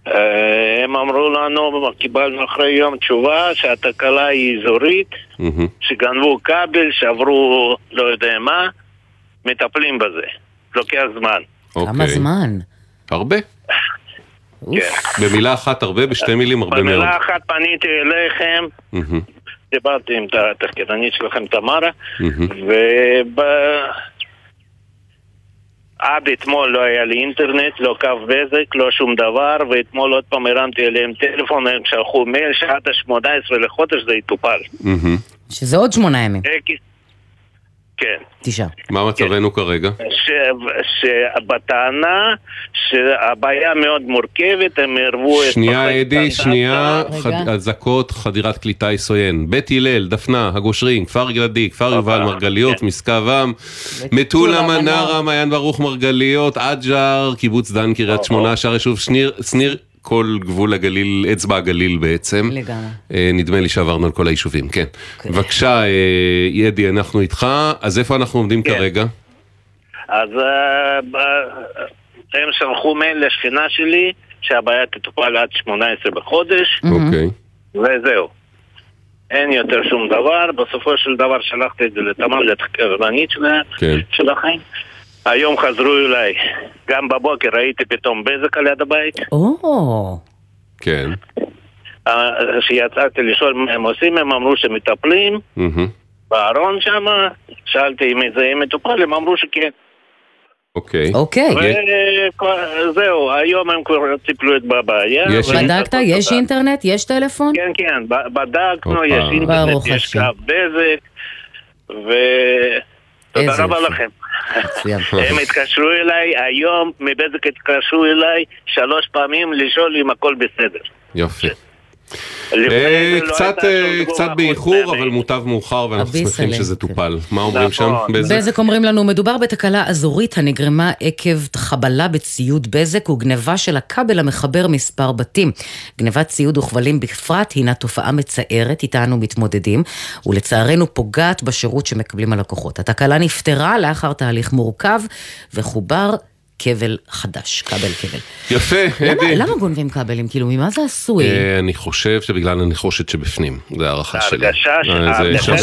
הם אמרו לנו, קיבלנו אחרי יום תשובה שהתקלה היא אזורית, שגנבו כבל, שעברו לא יודע מה, מטפלים בזה. לוקח זמן. כמה זמן? הרבה. כן. במילה אחת הרבה, בשתי מילים הרבה מאוד. במילה אחת פניתי אליכם, דיברתי עם התחקירנית שלכם תמרה. וב... עד אתמול לא היה לי אינטרנט, לא קו בזק, לא שום דבר, ואתמול עוד פעם הרמתי אליהם טלפון, הם שלחו מייל שעד ה-18 לחודש זה יטופל. שזה עוד שמונה ימים. אה, כן. תשעה. מה מצבנו כרגע? ש... שבטענה שהבעיה מאוד מורכבת, הם ערבו את... שנייה אדי. שנייה. חד- אזעקות, חדירת קליטה עוין. בית הלל, דפנה, הגושרים, כפר גלעדי, כפר יובל, מרגליות, משכב עם, מטולה, מנרה, מעיין ברוך, מרגליות, עג'ר, קיבוץ דן, קריית שמונה, שער יישוב שניר, שניר, כל גבול הגליל, אצבע הגליל בעצם. לגמרי. אה, נדמה לי שעברנו על כל היישובים, כן. בבקשה, אה, ידי, אנחנו איתך, אז איפה אנחנו עומדים כרגע? אז אה, הם שלחו מייל לשכנה שלי שהבעיה תטופל עד 18 בחודש, אוקיי. וזהו. אין יותר שום דבר, בסופו של דבר שלחתי את זה לתמר, לתחקרנית שלה- כן. שלכם. היום חזרו אליי, גם בבוקר ראיתי פתאום בזק על יד הבית. או, כן. כשיצאתי לשאול מה הם עושים, הם אמרו שמטפלים. בארון שם, שאלתי אם זה מטופל, הם אמרו שכן. אוקיי. אוקיי. וזהו, היום הם כבר טיפלו את ו- בדקת? יש אינטרנט? יש טלפון? כן, כן, בדקנו. יש אינטרנט, יש. קו בזק, איזה רבה. לכם. הם התקשרו אליי, היום מבזק התקשרו אליי שלוש פעמים לשאול אם הכל בסדר. יופי. לפני אה, לא קצת אה, קצת באיחור, אבל מוטב מאוחר, ואנחנו שמחים שזה כן. טופל. מה אומרים שם? נכון. בזק? בזק אומרים לנו, מדובר בתקלה אזורית הנגרמה עקב חבלה בציוד בזק וגניבה של הכבל המחבר מספר בתים. גניבת ציוד וכבלים בפרט הינה תופעה מצערת, איתה אנו מתמודדים, ולצערנו פוגעת בשירות שמקבלים הלקוחות. התקלה נפתרה לאחר תהליך מורכב וחובר כבל חדש, כבל כבל. יפה, למה, אדי. למה גונבים כבלים? כאילו, ממה זה עשוי? אה, אני חושב שבגלל הנחושת שבפנים, זה הערכה שלי. ההרגשה ש- אה, זה ההרגשה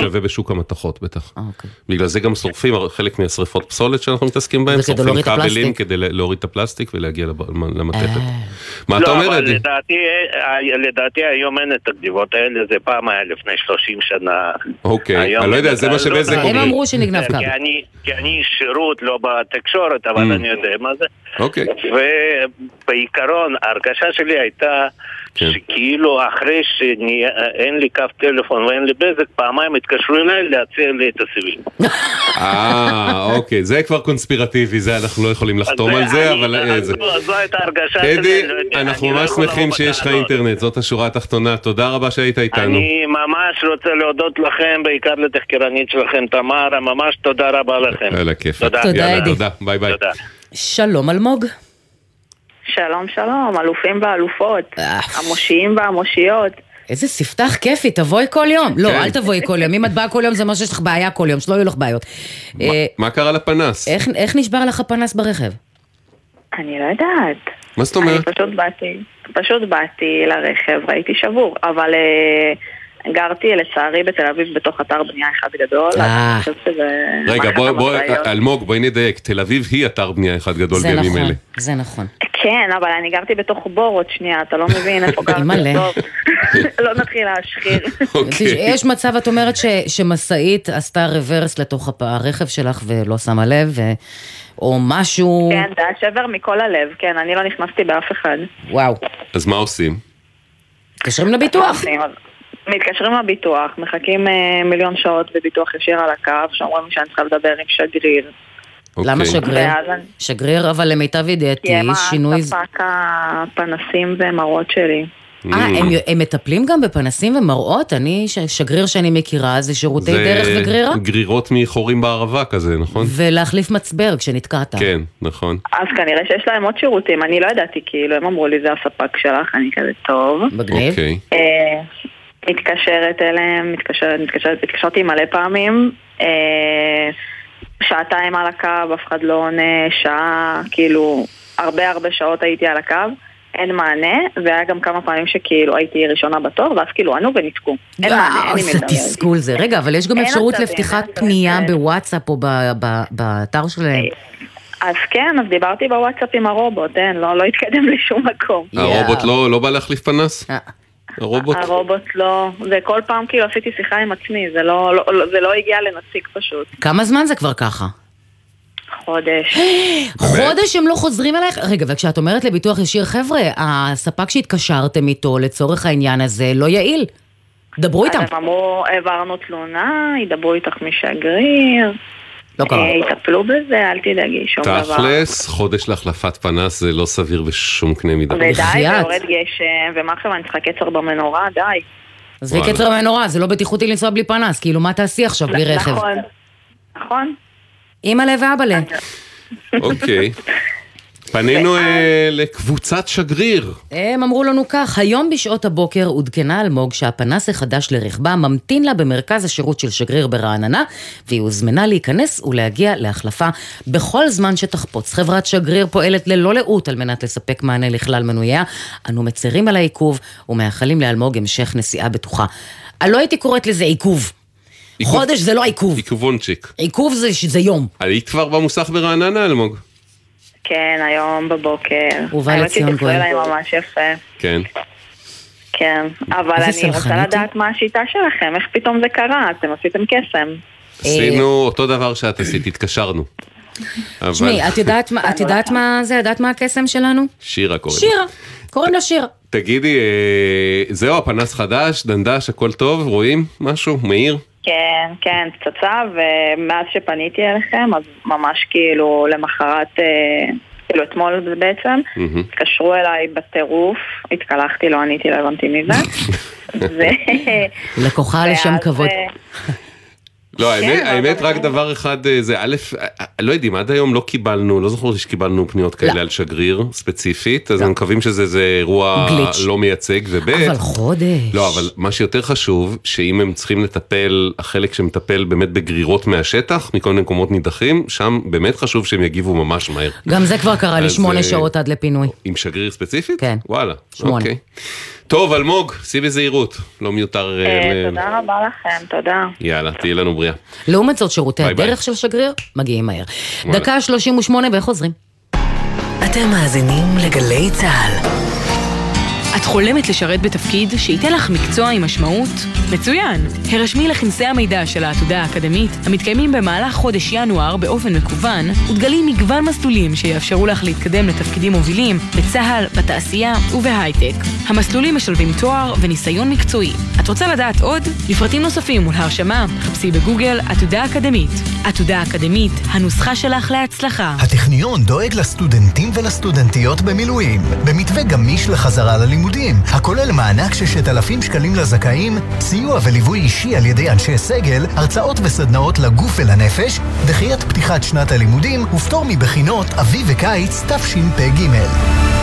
שווה בשוק המתכות בטח. אה, אוקיי. בגלל זה גם שורפים חלק מהשריפות פסולת שאנחנו מתעסקים וכדי שורפים כבלים. כדי להוריד את הפלסטיק ולהגיע. אה. מה אתה לא, אומר, אדי? לדעתי, לדעתי היום אין את הגניבות האלה, זה פעם היה לפני 30 שנה. אוקיי, אני לא יודע, זה מה זה. שבזק לא, הם אומרים. אמרו שנגנב כי כבל. אני, כי אני איש שירות, לא בתקשורת, אבל Mm. אני יודע מה זה. אוקיי. ובעיקרון, ההרגשה שלי הייתה כן. שכאילו אחרי שאין לי קו טלפון ואין לי בזק, פעמיים התקשרו אליי להציע לי את הסיבים. אה, אוקיי, זה כבר קונספירטיבי, זה אנחנו לא יכולים לחתום על זה, אבל... אה, זה- זו- הייתה הרגשה שלי. לא יודע, אנחנו אני לא ממש שמחים שיש לך. אינטרנט, זאת השורה התחתונה. תודה רבה שהיית איתנו. אני ממש רוצה להודות לכם, בעיקר לתחקירנית שלכם, תמרה, ממש תודה רבה לכם. על הכיף. תודה. אדי. תודה, ביי ביי. תודה. שלום אלמוג. שלום שלום, אלופים ואלופות, אה. המושיעים והמושיות. איזה ספתח כיפי, תבואי כל יום. לא, כן. אל תבואי כל יום. אם את באה כל יום זה אומר שיש לך בעיה כל יום, שלא יהיו לך בעיות. אה, מה קרה לפנס? איך- איך נשבר לך הפנס ברכב? אני לא יודעת. מה זאת אני אומרת? פשוט באתי, פשוט באתי לרכב, ראיתי שבור, אבל אה, גרתי לצערי בתל אביב בתוך אתר בנייה אחד גדול. אה. אני חושבת שזה רגע, מערכת בוא, בוא, המשאיות. אלמוג, בואי נדייק, תל אביב היא אתר בנייה אחד גדול בימים נכון, אלה. זה נכון. כן, אבל אני גרתי בתוך בור עוד שנייה, אתה לא מבין איפה גרתי. טוב, לא נתחיל להשחיר. אוקיי. יש מצב, את אומרת, שמשאית עשתה רוורס לתוך הרכב שלך ולא שמה לב, או משהו... כן, זה היה שבר מכל הלב, כן, אני לא נכנסתי באף אחד. וואו. אז מה עושים? מתקשרים לביטוח. מתקשרים לביטוח, מחכים אה, מיליון שעות בביטוח ישיר על הקו, שאומרים שאני צריכה לדבר עם שגריר. למה אוקיי. שגריר? ואז אני- שגריר, אבל למיטב כי ידיעתי, הם שינוי... הספק הפנסים ומראות שלי. אה, הם, הם מטפלים גם בפנסים ומראות? אני, שגריר שאני מכירה, זה שירותי דרך וגרירה? גרירות מחורים בערבה כזה, נכון? ולהחליף מצבר כשנתקעת. כן, נכון. אז כנראה שיש להם עוד שירותים, אני לא ידעתי, כאילו, הם אמרו לי זה הספק שלך, אני כזה טוב. מגניב. אוקיי. אה, מתקשרת אליהם, מתקשרת, מתקשרת, התקשרתי מלא פעמים, אה, שעתיים על הקו, אף אחד לא עונה, שעה, כאילו, הרבה הרבה שעות הייתי על הקו, אין מענה, והיה גם כמה פעמים שכאילו הייתי ראשונה בתור, ואז כאילו ענו וניתקו. אין מענה, אין לי איזה מדבר. תסכול זה. רגע, אבל יש גם אפשרות לפתיחת פנייה. בוואטסאפ או ב- ב- באתר שלהם. אז כן, אז דיברתי בוואטסאפ עם הרובוט, אין, לא, לא התקדם לשום מקום. הרובוט לא, לא בא להחליף פנס? הרובוט? הרובוט לא, זה כל פעם כאילו עשיתי שיחה עם עצמי, זה לא, לא, לא, זה לא הגיע לנציג פשוט. כמה זמן זה כבר ככה? חודש. חודש הם לא חוזרים אלייך? רגע, וכשאת אומרת לביטוח ישיר, חבר'ה, הספק שהתקשרתם איתו לצורך העניין הזה לא יעיל. דברו איתם. אז הם אמרו, העברנו תלונה, ידברו איתך משגריר. לא קרה. אה, יטפלו בזה, אל תדאגי, שום דבר. תכלס, חודש להחלפת פנס זה לא סביר בשום קנה מידה. ודי, ויורד גשם, ומה עכשיו אני צריכה קצר במנורה? די. אז זה קצר מנורה, זה לא בטיחותי לנסוע בלי פנס, כאילו מה תעשי עכשיו בלי רכב? נכון, נכון. אימא'לה ואבא'לה. אוקיי. פנינו אה, לקבוצת שגריר. הם אמרו לנו כך, היום בשעות הבוקר עודכנה אלמוג שהפנס החדש לרכבה ממתין לה במרכז השירות של שגריר ברעננה, והיא הוזמנה להיכנס ולהגיע להחלפה בכל זמן שתחפוץ. חברת שגריר פועלת ללא לאות על מנת לספק מענה לכלל מנוייה. אנו מצרים על העיכוב ומאחלים לאלמוג המשך נסיעה בטוחה. אני לא הייתי קוראת לזה עיכוב. חודש זה לא עיכוב. עיכובונצ'יק. עיכוב זה, זה יום. היית כבר במוסך ברעננה, אלמוג? כן, היום בבוקר. ובא האמת לציון גואל. להם ממש יפה. כן. כן, אבל אני רוצה. לדעת מה השיטה שלכם, איך פתאום זה קרה, אתם עשיתם קסם. עשינו אותו דבר שאת עשית, התקשרנו. תשמעי, את יודעת מה- את יודעת מה זה? יודעת מה הקסם שלנו? שירה קוראים. לה. שירה. קוראים לה שירה. תגידי, אה, זהו, הפנס חדש, דנדש, הכל טוב, רואים משהו? מאיר? כן, כן, פצצה, ומאז שפניתי אליכם, אז ממש כאילו למחרת, אה, כאילו אתמול בעצם. התקשרו אליי בטירוף, התקלחתי, לא עניתי, לא הבנתי מי זה. ו- לקוחה לשם כבוד. אה, לא, האמת, אבל- האמת רק דבר אחד אה, זה, א', אה, לא יודעים, עד היום לא קיבלנו, לא זוכר שקיבלנו פניות כאלה על שגריר ספציפית, אז אנחנו מקווים שזה אירוע. לא מייצג, וב', אבל חודש. לא, אבל מה שיותר חשוב, שאם הם צריכים לטפל, החלק שמטפל באמת בגרירות מהשטח, מכל מיני מקומות נידחים, שם באמת חשוב שהם יגיבו ממש מהר. גם זה כבר קרה לי שמונה אה, שעות עד לפינוי. עם שגריר ספציפית? כן. וואלה. שמונה. טוב, אלמוג, סעי בזהירות, לא מיותר... אה, אה, תודה רבה לכם, תודה. יאללה, תהיי לנו בריאה. לעומת זאת, שירותי. הדרך של שגריר מגיעים מהר. דקה 38 וחוזרים. אתם מאזינים לגלי צה"ל. את חולמת לשרת בתפקיד שייתן לך מקצוע עם משמעות? מצוין! הרשמי לכנסי המידע של העתודה האקדמית, המתקיימים במהלך חודש ינואר באופן מקוון, ותגלי מגוון מסלולים שיאפשרו לך להתקדם לתפקידים מובילים בצה"ל, בתעשייה ובהייטק. המסלולים משלבים תואר וניסיון מקצועי. את רוצה לדעת עוד? לפרטים נוספים ולהרשמה, חפשי בגוגל עתודה אקדמית. עתודה אקדמית, הנוסחה שלך להצלחה. הטכניון דואג לסטודנטים ולסטודנטיות במילואים, במתווה גמיש לחזרה ללימודים, הכולל מענק 6,000 שקלים לזכאים, סיוע וליווי אישי על ידי אנשי סגל, הרצאות וסדנאות לגוף ולנפש, דחיית פתיחת שנת הלימודים ופטור מבחינות אביב וקיץ תשפ"ג.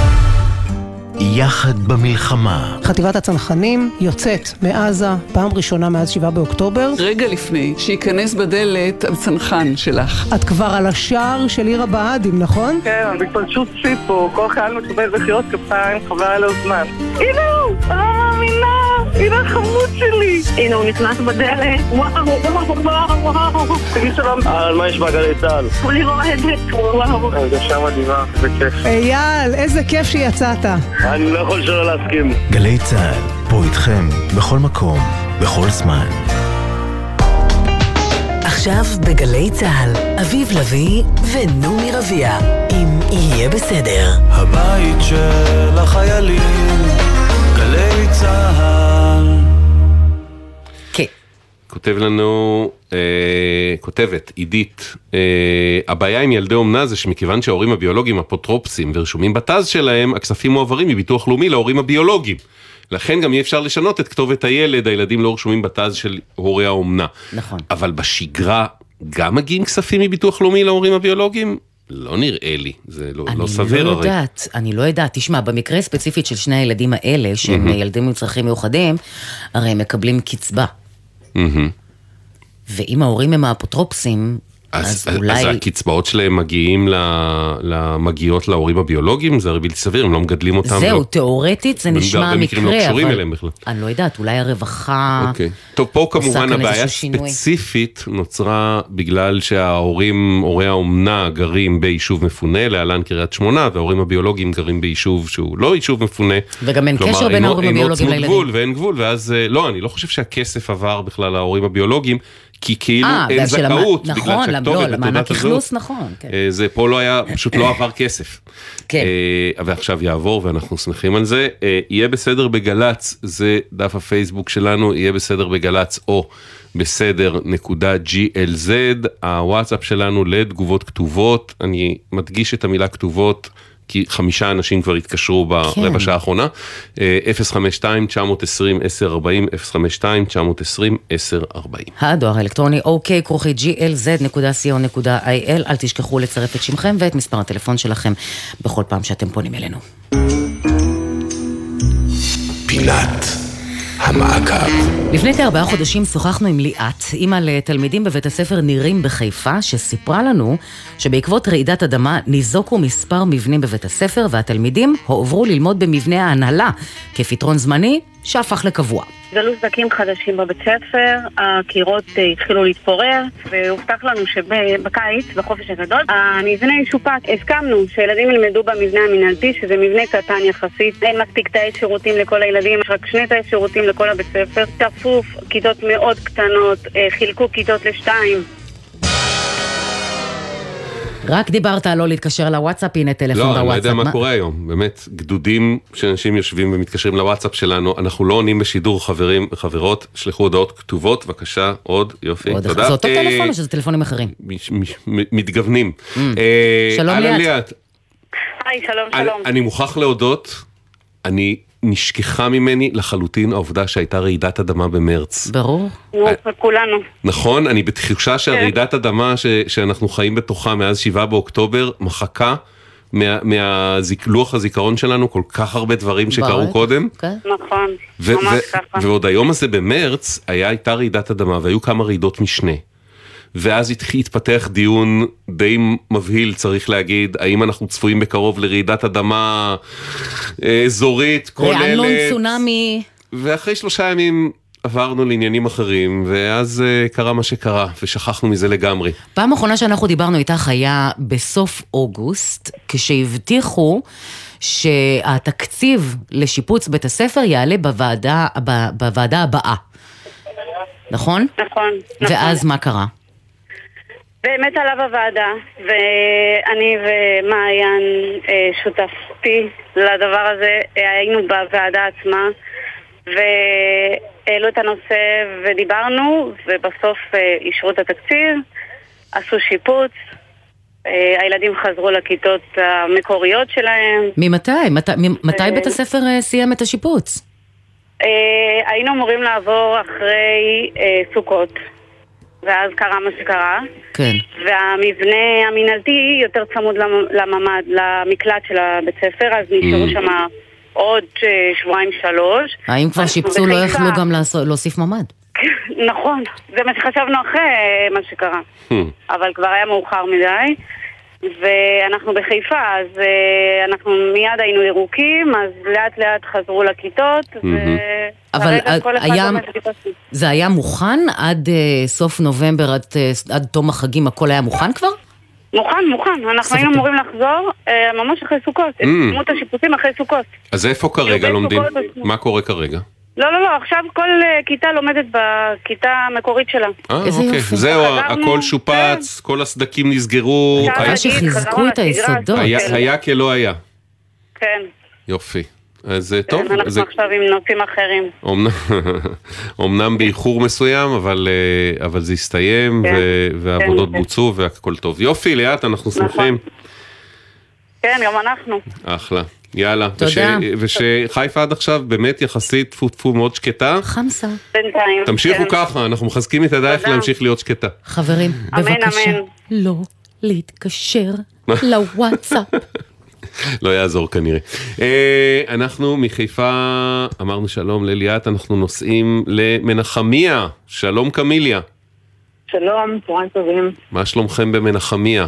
יחד במלחמה. חטיבת הצנחנים יוצאת מעזה פעם ראשונה מאז 7 באוקטובר. רגע לפני שייכנס בדלת הצנחן שלך. את כבר על השער של עיר הבה"דים, נכון? כן, זה פשוט סיפור, כל חייל מקבל מחיאות כפיים, חבל על הזמן. הנה הוא! מאמינה! הנה החמוד שלי! הנה הוא נכנס בדלת, וואו, וואו, וואו, וואו! תגיד שלום. על מה יש בגלי צה"ל? כולי רועדת, וואו. הרגשה מדהימה, זה כיף. אייל, איזה כיף שיצאת. אני לא יכול שלא להסכים. גלי צה"ל, פה איתכם, בכל מקום, בכל זמן. עכשיו בגלי צה"ל, אביב לביא ונעמי רביע, אם יהיה בסדר. הבית של החיילים, כותב לנו, אה, כותבת עידית, אה, הבעיה עם ילדי אומנה זה שמכיוון שההורים הביולוגיים אפוטרופסים ורשומים בתז שלהם, הכספים מועברים מביטוח לאומי להורים הביולוגיים. לכן גם אי אפשר לשנות את כתובת הילד, הילדים לא רשומים בתז של הורי האומנה. נכון. אבל בשגרה גם מגיעים כספים מביטוח לאומי להורים הביולוגיים? לא נראה לי, זה לא, לא סביר אני לא הרי. יודעת, אני לא יודעת. תשמע, במקרה ספציפית של שני הילדים האלה, שהם מהמם. ילדים עם צרכים מיוחדים, הרי הם מקבלים קצבה. מהמם. ואם ההורים הם האפוטרופסים, אז, אולי- אז הקצבאות שלהם מגיעים, ל, למגיעות להורים הביולוגיים, זה הרי בלתי סביר, הם לא מגדלים אותם. זהו, ולא- תיאורטית זה נשמע מקרים מקרה, לא קשורים אבל... אליהם בכלל. אני לא יודעת, אולי הרווחה... אוקיי. טוב, פה כמובן הבעיה. הספציפית נוצרה בגלל שההורים, הורי האומנה גרים ביישוב מפונה, להלן קריית שמונה, וההורים הביולוגיים גרים ביישוב שהוא לא יישוב מפונה. וגם אין כלומר, קשר בין ההורים הביולוגיים לילדים. גבול ואין גבול, ואז אה, לא, אני לא חושב שהכסף עבר בכלל להורים הביולוגיים, כי כאילו אה, אין זכאות, נכון, בגלל שהכתובת לא, בתעודת הזהות. אכלוס, נכון, כן. אה, זה פה לא היה, פשוט לא עבר כסף. כן. אה, ועכשיו יעבור ואנחנו שמחים על זה. יהיה בסדר בגל"צ, זה דף הפייסבוק שלנו, יהיה בסדר בגל"צ או בסדר נקודה glz, הוואטסאפ שלנו לתגובות כתובות, אני מדגיש את המילה כתובות. כי חמישה אנשים כבר התקשרו ברבע כן. שעה האחרונה, אה, 052-920-1040, 052-920-1040. הדואר האלקטרוני אוקיי כרוכי glz.co.il, אל תשכחו לצרף את שמכם ואת מספר הטלפון שלכם בכל פעם שאתם פונים אלינו. פינת המעקב. לפני כארבעה חודשים שוחחנו עם ליאת, אימא לתלמידים בבית הספר נירים בחיפה, שסיפרה לנו שבעקבות רעידת אדמה ניזוקו מספר מבנים בבית הספר והתלמידים הועברו ללמוד במבנה ההנהלה כפתרון זמני שהפך לקבוע. גלו סדקים חדשים בבית ספר, הקירות אה, התחילו להתפורר, והובטח לנו שבקיץ, בחופש הגדול, המבנה ישופץ. הסכמנו שילדים ילמדו במבנה המינהלתי, שזה מבנה קטן יחסית, אין מספיק תאי שירותים לכל הילדים, יש רק שני תאי שירותים לכל הבית ספר, צפוף, כיתות מאוד קטנות, אה, חילקו כיתות לשתיים. רק דיברת על לא להתקשר לוואטסאפ, הנה טלפון לא, בוואטסאפ. אני לא יודע מה קורה היום, באמת, גדודים שאנשים יושבים ומתקשרים לוואטסאפ שלנו, אנחנו לא עונים בשידור חברים וחברות, שלחו הודעות כתובות, בבקשה, עוד, יופי, עוד. תודה. זה אותו אה, טלפון או שזה טלפונים אחרים? מתגוונים. אה, שלום, ליאת. היי, שלום, אני- שלום. אני מוכרח להודות, אני נשכחה ממני לחלוטין העובדה שהייתה רעידת אדמה במרץ. ברור. נו, כולנו. נכון, אני בתחושה שהרעידת אדמה ש, שאנחנו חיים בתוכה מאז 7 באוקטובר מחקה מה, מהלוח הזיכרון שלנו כל כך הרבה דברים שקרו. קודם. נכון, ו- ממש ככה. ועוד היום הזה במרץ היה, הייתה רעידת אדמה והיו כמה רעידות משנה. ואז התפתח דיון די מבהיל, צריך להגיד, האם אנחנו צפויים בקרוב לרעידת אדמה אה, אזורית, כוללת, צונאמי. ואחרי שלושה ימים עברנו לעניינים אחרים, ואז אה, קרה מה שקרה, ושכחנו מזה לגמרי. פעם אחרונה שאנחנו דיברנו איתך היה בסוף אוגוסט, כשהבטיחו שהתקציב לשיפוץ בית הספר יעלה בוועדה, ב- בוועדה הבאה. נכון? נכון, נכון. ואז מה קרה? באמת עלה בוועדה, ואני ומעיין, אה, שותפתי לדבר הזה, אה, היינו בוועדה עצמה, והעלו את הנושא ודיברנו, ובסוף אה, אישרו את התקציב, עשו שיפוץ, הילדים חזרו לכיתות המקוריות שלהם. ממתי? מת, מתי בית הספר סיים את השיפוץ? היינו אמורים לעבור אחרי סוכות, ואז קרה מה שקרה. כן. והמבנה המינהלתי יותר צמוד למ- לממ"ד, למקלט של הבית ספר, אז נשארו Mm. שם עוד אה, שבועיים שלוש. האם כבר שיפצו לא. יכלו גם להוסיף ממ"ד? נכון, זה מה שחשבנו אחרי מה שקרה, אבל כבר היה מאוחר מדי. ואנחנו בחיפה, אז אה, אנחנו מיד היינו ירוקים, אז לאט לאט חזרו לכיתות, אבל וכרגע כל אחד היה- עומד בטיפוסים. זה היה מוכן עד אה, סוף נובמבר, עד, אה, עד תום החגים, הכל היה מוכן כבר? מוכן, מוכן, אנחנו היינו אמורים לחזור אה, ממש אחרי סוכות, Mm. את השיפוצים אחרי סוכות. אז איפה כרגע לומדים? מה קורה כרגע? לא, לא, לא, עכשיו כל אה, כיתה לומדת בכיתה המקורית שלה. אה, אוקיי. זהו, חזרנו, הכל שופץ, כל הסדקים נסגרו. היה- להגיד, חזרנו לשגרה, היה- כן. היה כלא היה. כן, יופי. אז אה, טוב, אנחנו זה עכשיו עם נושאים אחרים. אומנם, אומנם באיחור מסוים, אבל, אה, אבל זה הסתיים, כן, ו- והעבודות כן. בוצעו והכל טוב. יופי, ליאת, אנחנו נכון. שמחים. כן, גם אנחנו. אחלה. יאללה. תודה. וש, ושחיפה עד עכשיו באמת יחסית טפו טפו מאוד שקטה. חמסה. בינתיים. תמשיכו כן. ככה, אנחנו מחזקים את ידייך. להמשיך להיות שקטה. חברים, אמן, בבקשה, אמן. לא להתקשר לוואטסאפ. לא יעזור כנראה. אה, אנחנו מחיפה, אמרנו שלום לליאת, אנחנו נוסעים למנחמיה. שלום קמיליה. שלום, צהריים טובים. מה שלומכם במנחמיה?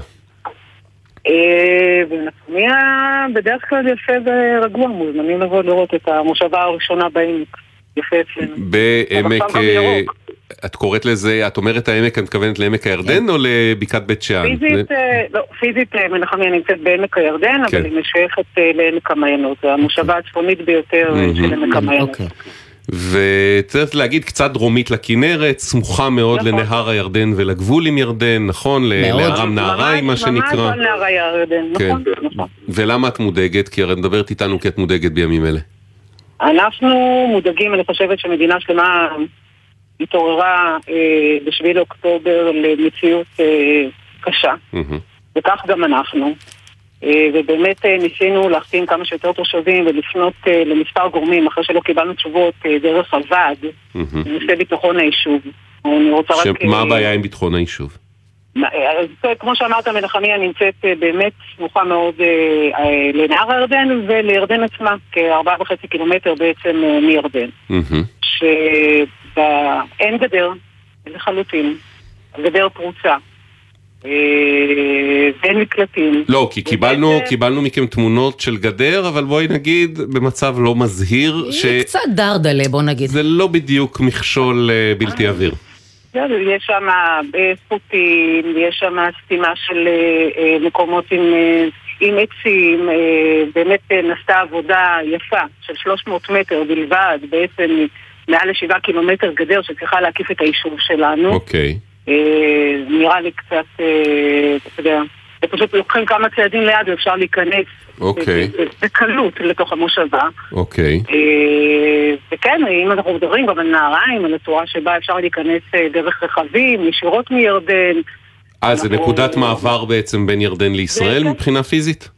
אה, בנחמיה בדרך כלל יפה ורגוע, מוזמנים לבוא לראות את המושבה הראשונה בעמק. יפה אצלנו. בעמק... אה. את קוראת לזה, את אומרת העמק, את מתכוונת לעמק הירדן או לבקעת בית שאן? פיזית, אה, לא, פיזית אה, מנחמיה נמצאת בעמק הירדן, כן. אבל היא משייכת לעמק המעיינות. זה המושבה הצפונית ביותר של עמק המעיינות. וצריך להגיד קצת דרומית לכנרת, סמוכה מאוד נכון. לנהר הירדן ולגבול עם ירדן, נכון? לארם נהריים מה ממש שנקרא. על נהר הירדן, כן. נכון? נכון. ולמה את מודאגת? כי הרי את מדברת איתנו כי את מודאגת בימים אלה. אנחנו מודאגים, אני חושבת שמדינה שלמה התעוררה אה, ב-7 לאוקטובר למציאות אה, קשה, וכך גם אנחנו. אה, ובאמת אה, ניסינו להחתים כמה שיותר תושבים ולפנות אה, למספר גורמים אחרי שלא קיבלנו תשובות דרך הוועד, בנושא ביטחון היישוב. אני רוצה רק... מה הבעיה עם ביטחון היישוב? אז כמו שאמרת, מנחמיה נמצאת באמת סמוכה מאוד לנהר הירדן ולירדן עצמה, כארבעה וחצי קילומטר בעצם מירדן. שאין גדר לחלוטין, הגדר פרוצה, אה, ואין מקלטים. לא, כי קיבלנו, קיבלנו מכם תמונות של גדר, אבל בואי נגיד, במצב לא מזהיר, ש... קצת דרדלה, בוא נגיד. זה לא בדיוק מכשול אה, בלתי עביר. בסדר, יש שם אה, חוטים, יש שם סתימה של אה, אה, מקומות עם, אה, עם עצים, אה, באמת אה, נעשתה עבודה יפה של 300 מטר בלבד, בעצם מעל לשבעה קילומטר גדר שצריכה להקיף את היישוב שלנו. אוקיי. אה, נראה לי קצת, אה, אתה יודע, פשוט לוקחים כמה צעדים ליד ואפשר להיכנס אוקיי, ב- בקלות לתוך המושבה. אוקיי. אה, וכן, אם אנחנו מדברים גם על נהריים, על הצורה שבה אפשר להיכנס אה, דרך רכבים, ישירות מירדן. אה, זה נקודת מעבר בעצם בין ירדן לישראל מבחינה פיזית?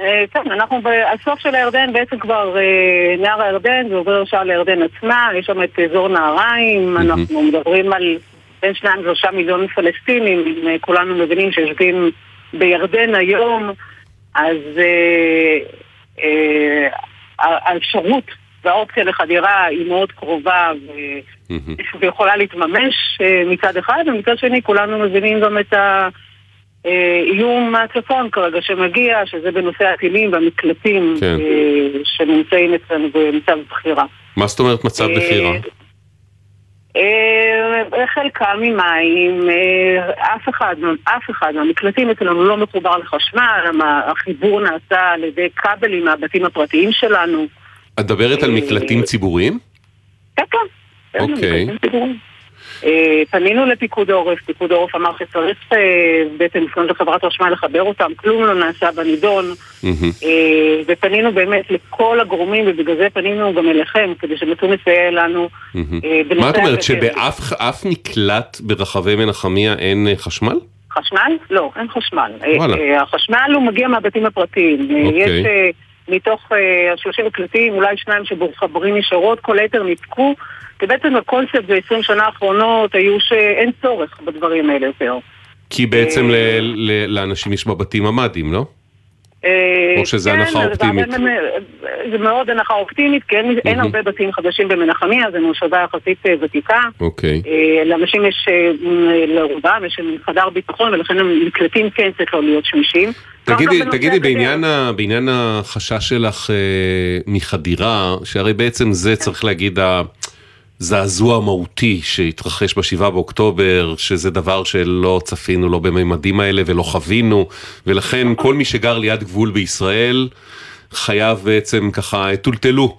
אה, כן, אנחנו בסוף של הירדן בעצם כבר אה, נהר הירדן, זה עובר ישר לירדן עצמה, יש שם את אזור נהריים, אנחנו מדברים על בין שניים ושלושה מיליון פלסטינים, אם אה, כולנו מבינים שיושבים בירדן היום, אז אה, אה, האפשרות והאופציה לחדירה היא מאוד קרובה ו- ויכולה להתממש אה, מצד אחד, ומצד שני כולנו מבינים גם את ה... אה, מהצפון כרגע שמגיע, שזה בנושא הטילים והמקלטים כן. אה, שנמצאים אצלנו במצב בחירה. מה זאת אומרת מצב אה, בחירה? אה, חלקם ממים, אה, אף אחד, אף אחד מהמקלטים אצלנו לא מחובר לחשמל, החיבור נעשה על ידי כבלים מהבתים הפרטיים שלנו. את מדברת על אה, מקלטים ציבוריים? כן, כן. כן, אוקיי. אה, פנינו לפיקוד העורף, פיקוד העורף אמר שצריך אה, בעצם לפנות לחברת חשמל לחבר אותם, כלום לא נעשה בנידון. אה, ופנינו באמת לכל הגורמים, ובגלל זה פנינו גם אליכם, כדי שתוכלו לסייע לנו. מה את אומרת. שבאף אף מקלט ברחבי מנחמיה אין חשמל? חשמל? לא, אין חשמל. החשמל הוא מגיע מהבתים הפרטיים. אוקיי. יש מתוך אה, ה-30 מקלטים, אולי שניים שמחברים ישירות, כל היתר ניתקו. כי בעצם הקונספט ב-20 שנה האחרונות היו שאין צורך בדברים האלה יותר. כי בעצם ל- ל- לאנשים יש בבתים ממ"דים, לא? אה, או שזה כן, הנחה אופטימית? זה מאוד הנחה אופטימית, כי אין- אין הרבה בתים חדשים במנחמיה, זו מושבה יחסית אה, ותיקה. אוקיי. אה, לאנשים יש, לרובם יש חדר ביטחון, ולכן המקלטים כן צריך לא להיות שמישים. תגידי, תגידי הגדר. בעניין, ה, בעניין החשש שלך אה, מחדירה, שהרי בעצם זה צריך להגיד הזעזוע המהותי שהתרחש בשבעה באוקטובר, שזה דבר שלא צפינו לא בממדים האלה ולא חווינו, ולכן כל מי שגר ליד גבול בישראל חייב בעצם ככה, טולטלו.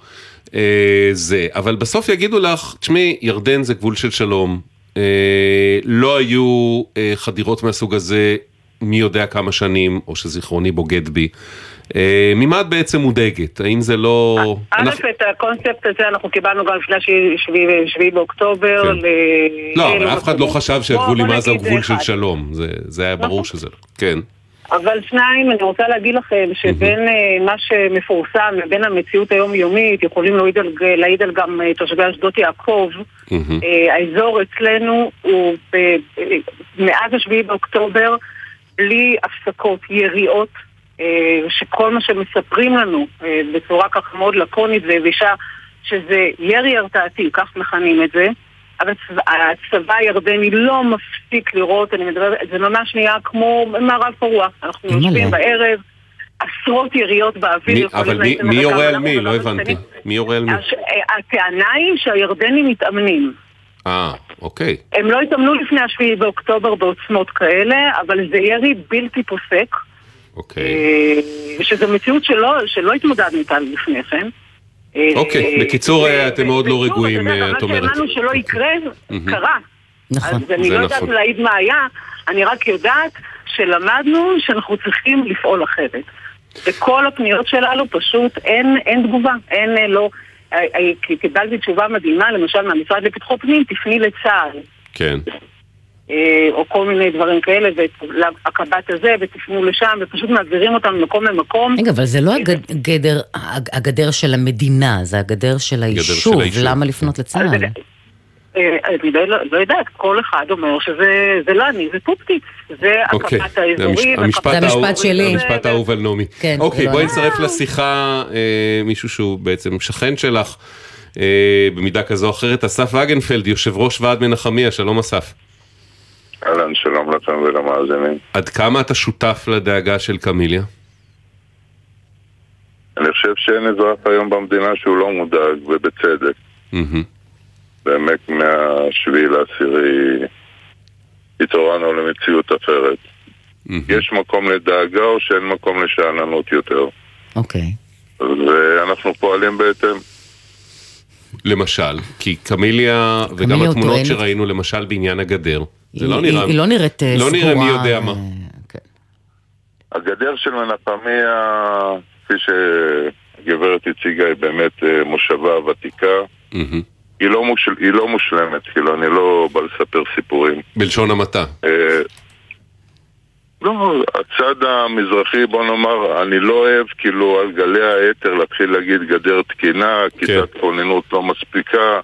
אה, זה, אבל בסוף יגידו לך, תשמעי, ירדן זה גבול של שלום, אה, לא היו אה, חדירות מהסוג הזה מי יודע כמה שנים, או שזיכרוני בוגד בי. אה, ממה את בעצם מודאגת? האם זה לא... א', את הקונספט הזה אנחנו קיבלנו גם לפני שביעי- שביעי באוקטובר. ל- כן. לא, אבל אף אחד לא. חשב שהגבול עם עזה הוא גבול של. שלום. זה- זה היה ברור שזה לא. כן. אבל שניים, אני רוצה להגיד לכם שבין אה, מה שמפורסם לבין המציאות היומיומית, יכולים להעיד על, להעיד על גם אה, תושבי אשדות יעקב, האזור אצלנו הוא מאז השביעי באוקטובר בלי הפסקות, יריעות, שכל מה שמספרים לנו אה, בצורה ככה מאוד לקונית ויבשה, שזה ירי הרתעתי, כך מכנים את זה, אבל הצבא- הירדני לא מפסיק לראות, אני מדברת, זה ממש נהיה כמו מערב פרוע. אנחנו. יושבים בערב, עשרות יריות באוויר. אבל מי- יורה על מי? לא הבנתי. מי יורה על מי? אה, הטענה היא שהירדנים מתאמנים. אה, אוקיי. הם לא התאמנו לפני השביעי באוקטובר בעוצמות כאלה, אבל זה ירי בלתי פוסק. אוקיי. אה, שזו מציאות שלא, שלא התמודדנו איתה לפני כן. אה, אוקיי, בקיצור, אה, אתם מאוד לא רגועים, אה, את מה אומרת. שהאמנו שלא יקרה, מהמם. קרה. נכון. אז אני לא יודעת נכון. להעיד מה היה, אני רק יודעת שלמדנו שאנחנו צריכים לפעול אחרת. בכל הפניות שלנו פשוט אין, אין תגובה, אין אה, לא... אה, אה, קיבלתי תשובה מדהימה, למשל מהמשרד לביטחון פנים, תפני לצה"ל. כן. אה, או כל מיני דברים כאלה, והקב"ט הזה, ותפנו לשם, ופשוט מעבירים אותם ממקום למקום. רגע, אבל זה לא הגד- גדר, הגדר של המדינה, זה הגדר של היישוב. למה לפנות לצה"ל? אה, אני לא, לא יודעת, כל אחד אומר שזה זה לא אני, זה פופטיק. זה אוקיי, הקב"ט זה האזורי. המש- המשפט והקב"ט האהוב- האזורי. המשפט האהוב על נעמי. כן, אוקיי, זה לא בואי. נצרף לשיחה אה, מישהו שהוא בעצם שכן שלך, אה, במידה כזו או אחרת, אסף וגנפלד, יושב ראש ועד מנחמיה, שלום אסף. אהלן, שלום לכם ולמאזינים. עד כמה אתה שותף לדאגה של קמיליה? אני חושב שאין אזרח היום במדינה שהוא לא מודאג, ובצדק. באמת מהשביעי לעשירי התעוררנו למציאות אחרת. יש מקום לדאגה או שאין מקום לשאננות יותר? אוקיי. ואנחנו פועלים בהתאם. למשל, כי קמיליה, וגם התמונות שראינו למשל בעניין הגדר, זה היא- לא היא- נראה... היא לא נראית, אה, לא נראה מי סגורה, יודע מה. הגדר של מנחמיה, כפי שהגברת הציגה, היא באמת אה, מושבה ותיקה. היא לא, מוש... היא לא מושלמת, כאילו, אני לא בא לספר סיפורים. בלשון המעטה. אה, לא, הצד המזרחי, בוא נאמר, אני לא אוהב כאילו על גלי האתר להתחיל להגיד גדר תקינה, כיתת כוננות לא מספיקה,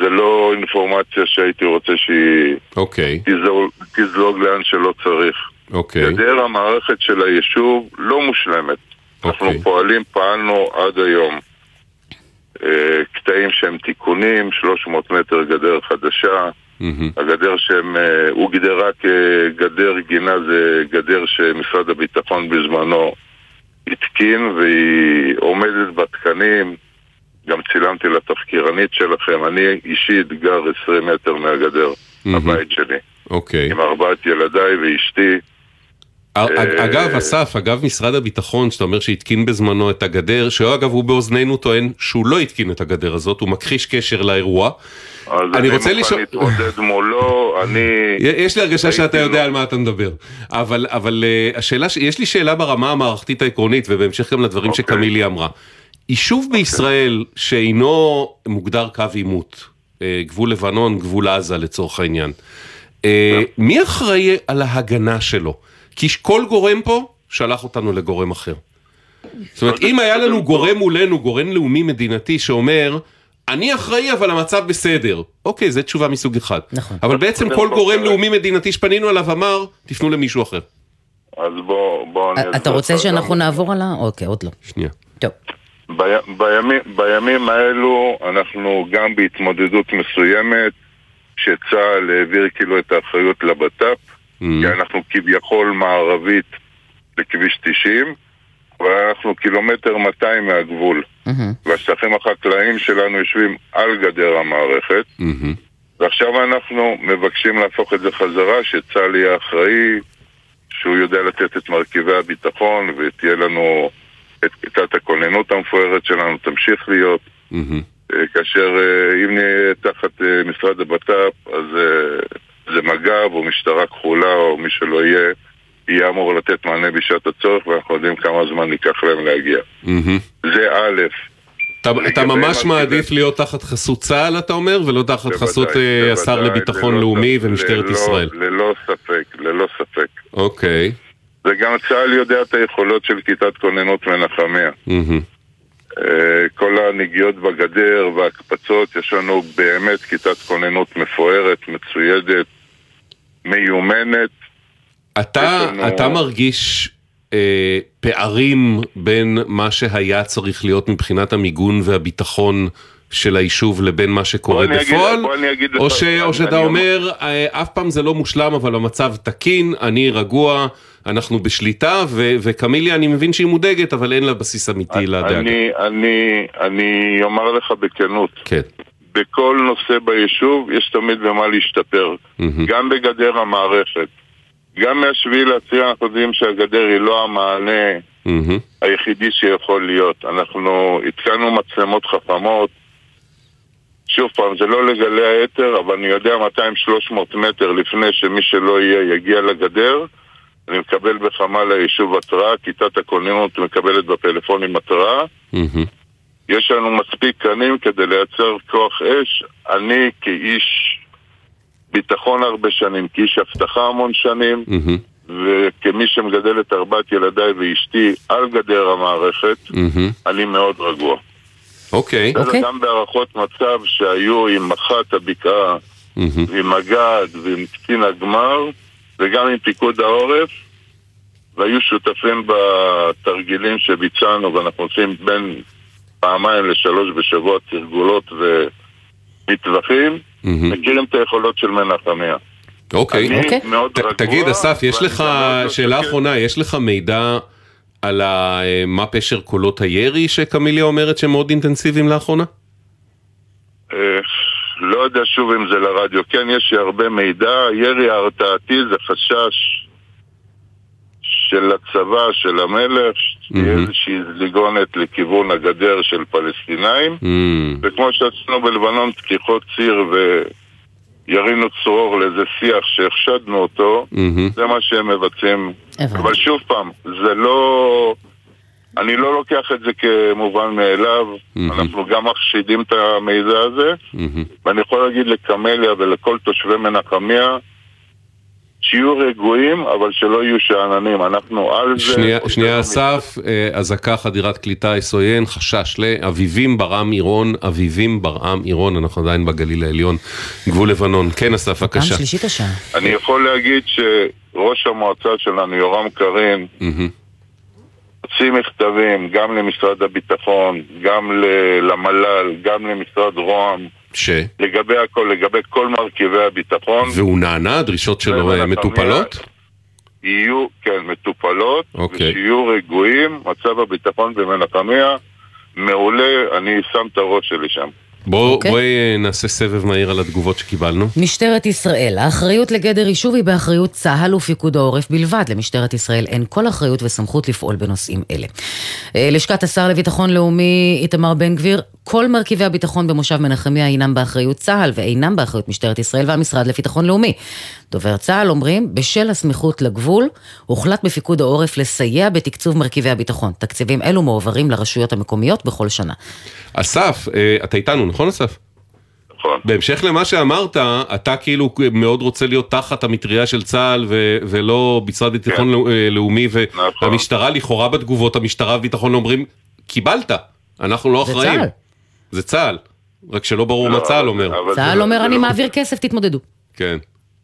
זה לא אינפורמציה שהייתי רוצה שהיא אוקיי, תזלוג, תזלוג לאן שלא צריך. אוקיי. גדר המערכת של היישוב לא מושלמת. אנחנו פועלים, פעלנו עד היום. אה, קטעים שהם תיקונים, 300 מטר גדר חדשה. הגדר שהם אה, הוגדרה כגדר גינה זה גדר שמשרד הביטחון בזמנו התקין והיא עומדת בתקנים. גם צילמתי לתחקירנית שלכם, אני אישית גר 20 מטר מהגדר, הבית שלי. אוקיי. עם ארבעת ילדיי ואשתי. אה, אגב, אסף, אגב משרד הביטחון, שאתה אומר שהתקין בזמנו את הגדר, שאגב הוא באוזנינו טוען שהוא לא התקין את הגדר הזאת, הוא מכחיש קשר לאירוע. אז אני רוצה לשאול... אני מוכן להתמודד מולו, אני... יש לי הרגשה שאתה יודע על מה אתה מדבר. אבל, אבל אה, השאלה, יש לי שאלה ברמה המערכתית העקרונית, ובהמשך גם לדברים אוקיי. שקמילי אמרה. יישוב בישראל שאינו מוגדר קו עימות, אה, גבול לבנון, גבול עזה לצורך העניין, אה, מי אחראי על ההגנה שלו? כי כל גורם פה שלח אותנו לגורם אחר. זאת אומרת, אם היה לנו גורם מולנו, גורם לאומי מדינתי שאומר, אני אחראי אבל המצב בסדר. אוקיי, זו תשובה מסוג אחד. נכון. אבל בעצם כל גורם לאומי מדינתי שפנינו אליו אמר, תפנו למישהו אחר. אז בוא, בוא... אתה רוצה שאנחנו. נעבור על ה... אוקיי, עוד לא. שנייה. טוב. בי- בימים, בימים האלו אנחנו גם בהתמודדות מסוימת, שצה"ל העביר כאילו את האחריות לבט"פ, כי אנחנו כביכול מערבית לכביש 90, אבל אנחנו קילומטר 200 מהגבול, והשטחים החקלאיים שלנו יושבים על גדר המערכת, ועכשיו אנחנו מבקשים להפוך את זה חזרה, שצה"ל יהיה אחראי, שהוא יודע לתת את מרכיבי הביטחון, ותהיה לנו את כיתת הכוננות המפוארת שלנו, תמשיך להיות. אה, כאשר אה, אם נהיה תחת אה, משרד הבט"פ, אז זה מג"ב או משטרה כחולה או מי שלא יהיה, יהיה אמור לתת מענה בשעת הצורך, ואנחנו יודעים כמה זמן ייקח להם להגיע. זה א', אתה, אתה ממש מעדיף להיות תחת חסות צה"ל, אתה אומר, ולא תחת בוודאי, חסות השר בוודאי, לביטחון ללא לאומי ספק, ומשטרת ללא- ישראל. ללא ספק, ללא ספק. אוקיי. וגם צה"ל יודע את היכולות של כיתת כוננות מנחמיה. אה, כל הנגיעות בגדר וההקפצות, יש לנו באמת כיתת כוננות מפוארת, מצוידת, מיומנת. אתה, לנו- אתה מרגיש אה, פערים בין מה שהיה צריך להיות מבחינת המיגון והביטחון של היישוב לבין מה שקורה בוא בפועל, בוא אני אגיד או, לך- ש, או שאתה אני אומר, אה, אף פעם זה לא מושלם, אבל המצב תקין, אני רגוע, אנחנו בשליטה, ו- וקמיליה, אני מבין שהיא מודאגת, אבל אין לה בסיס אמיתי לדאגה. אני, אני, אני אומר לך בכנות, כן. בכל נושא ביישוב יש תמיד במה להשתפר, גם בגדר המערכת. גם מהשביעי לעשייה אנחנו יודעים שהגדר היא לא המענה היחידי שיכול להיות. אנחנו התקנו מצלמות חכמות, שוב פעם, זה לא לגלי היתר, אבל אני יודע 200-300 מטר לפני שמי שלא יהיה יגיע לגדר, אני מקבל בחמ"ל היישוב התראה, כיתת הכוננות מקבלת בפלאפונים התראה. יש לנו מספיק קנים כדי לייצר כוח אש. אני כאיש ביטחון הרבה שנים, כאיש אבטחה המון שנים, וכמי שמגדל את ארבעת ילדיי ואשתי על גדר המערכת, אני מאוד רגוע. אוקיי. בסדר, גם בהערכות מצב שהיו עם מח"ט הבקעה, עם מג"ד ועם קצין הגמר, וגם עם פיקוד העורף, והיו שותפים בתרגילים שביצענו, ואנחנו עושים בין פעמיים לשלוש בשבוע תרגולות ומטווחים, מכירים את היכולות של מנחמיה. אוקיי. אוקיי. מאוד ת- רגוע, תגיד, אסף, יש לך, מאוד שאלה אחרונה, יש לך מידע על ה- אה, מה פשר קולות הירי שקמיליה אומרת שהם מאוד אינטנסיביים לאחרונה? לא יודע שוב אם זה לרדיו. כן, יש לי הרבה מידע. ירי ההרתעתי זה חשש של הצבא, של המלך, שתהיה איזושהי זליגונת לכיוון הגדר של פלסטינאים. וכמו שעשינו בלבנון פתיחות ציר וירינו צרור לאיזה שיח שהחשדנו אותו, זה מה שהם מבצעים. אבל שוב פעם, זה לא... אני לא לוקח את זה כמובן מאליו, אנחנו גם מחשידים את המידע הזה, ואני יכול להגיד לקמליה ולכל תושבי מנחמיה, שיהיו רגועים, אבל שלא יהיו שאננים, אנחנו על זה. שנייה, שנייה אסף, אה, אזעקה חדירת קליטה SON, חשש לאביבים ברעם עירון, אביבים ברעם עירון, אנחנו עדיין בגליל העליון, גבול לבנון. כן אסף, פעם בבקשה. שלישית השעה. אני יכול להגיד שראש המועצה שלנו, יורם קרין, הוציא מכתבים גם למשרד הביטחון, גם למל"ל, גם למשרד רוה"מ, ש? לגבי הכל, לגבי כל מרכיבי הביטחון, והוא נענה, הדרישות שלו אה, מטופלות? יהיו, כן, מטופלות, אוקיי. ושיהיו רגועים, מצב הביטחון במנחמיה מעולה, אני שם את הראש שלי שם. בוא- אוקיי. אה, נעשה סבב מהיר על התגובות שקיבלנו. משטרת ישראל, האחריות לגדר יישוב היא באחריות צה"ל ופיקוד העורף בלבד. למשטרת ישראל אין כל אחריות וסמכות לפעול בנושאים אלה. אה, לשכת השר לביטחון לאומי איתמר בן גביר, כל מרכיבי הביטחון במושב מנחמיה אינם באחריות צה"ל ואינם באחריות משטרת ישראל והמשרד לביטחון לאומי. דובר צה"ל אומרים, בשל הסמיכות לגבול, הוחלט בפיקוד העורף לסייע בתקצוב מרכיבי הביטחון. תקציבים אלו מועברים לרשויות המקומיות בכל שנה. אסף, אה, אתה איתנו, נכון אסף? נכון. בהמשך למה שאמרת, אתה כאילו מאוד רוצה להיות תחת המטריה של צה"ל ו- ולא משרד ביטחון לאו- אה, לאומי והמשטרה לכאורה בתגובות, המשטרה וביטחון אומרים, קיבלת, אנחנו לא זה אחראים. צה"ל. זה צה"ל. רק שלא ברור לא, מה צה"ל אומר. צה"ל זה- אומר, זה אני לא- מעביר כסף, תתמודדו. כן.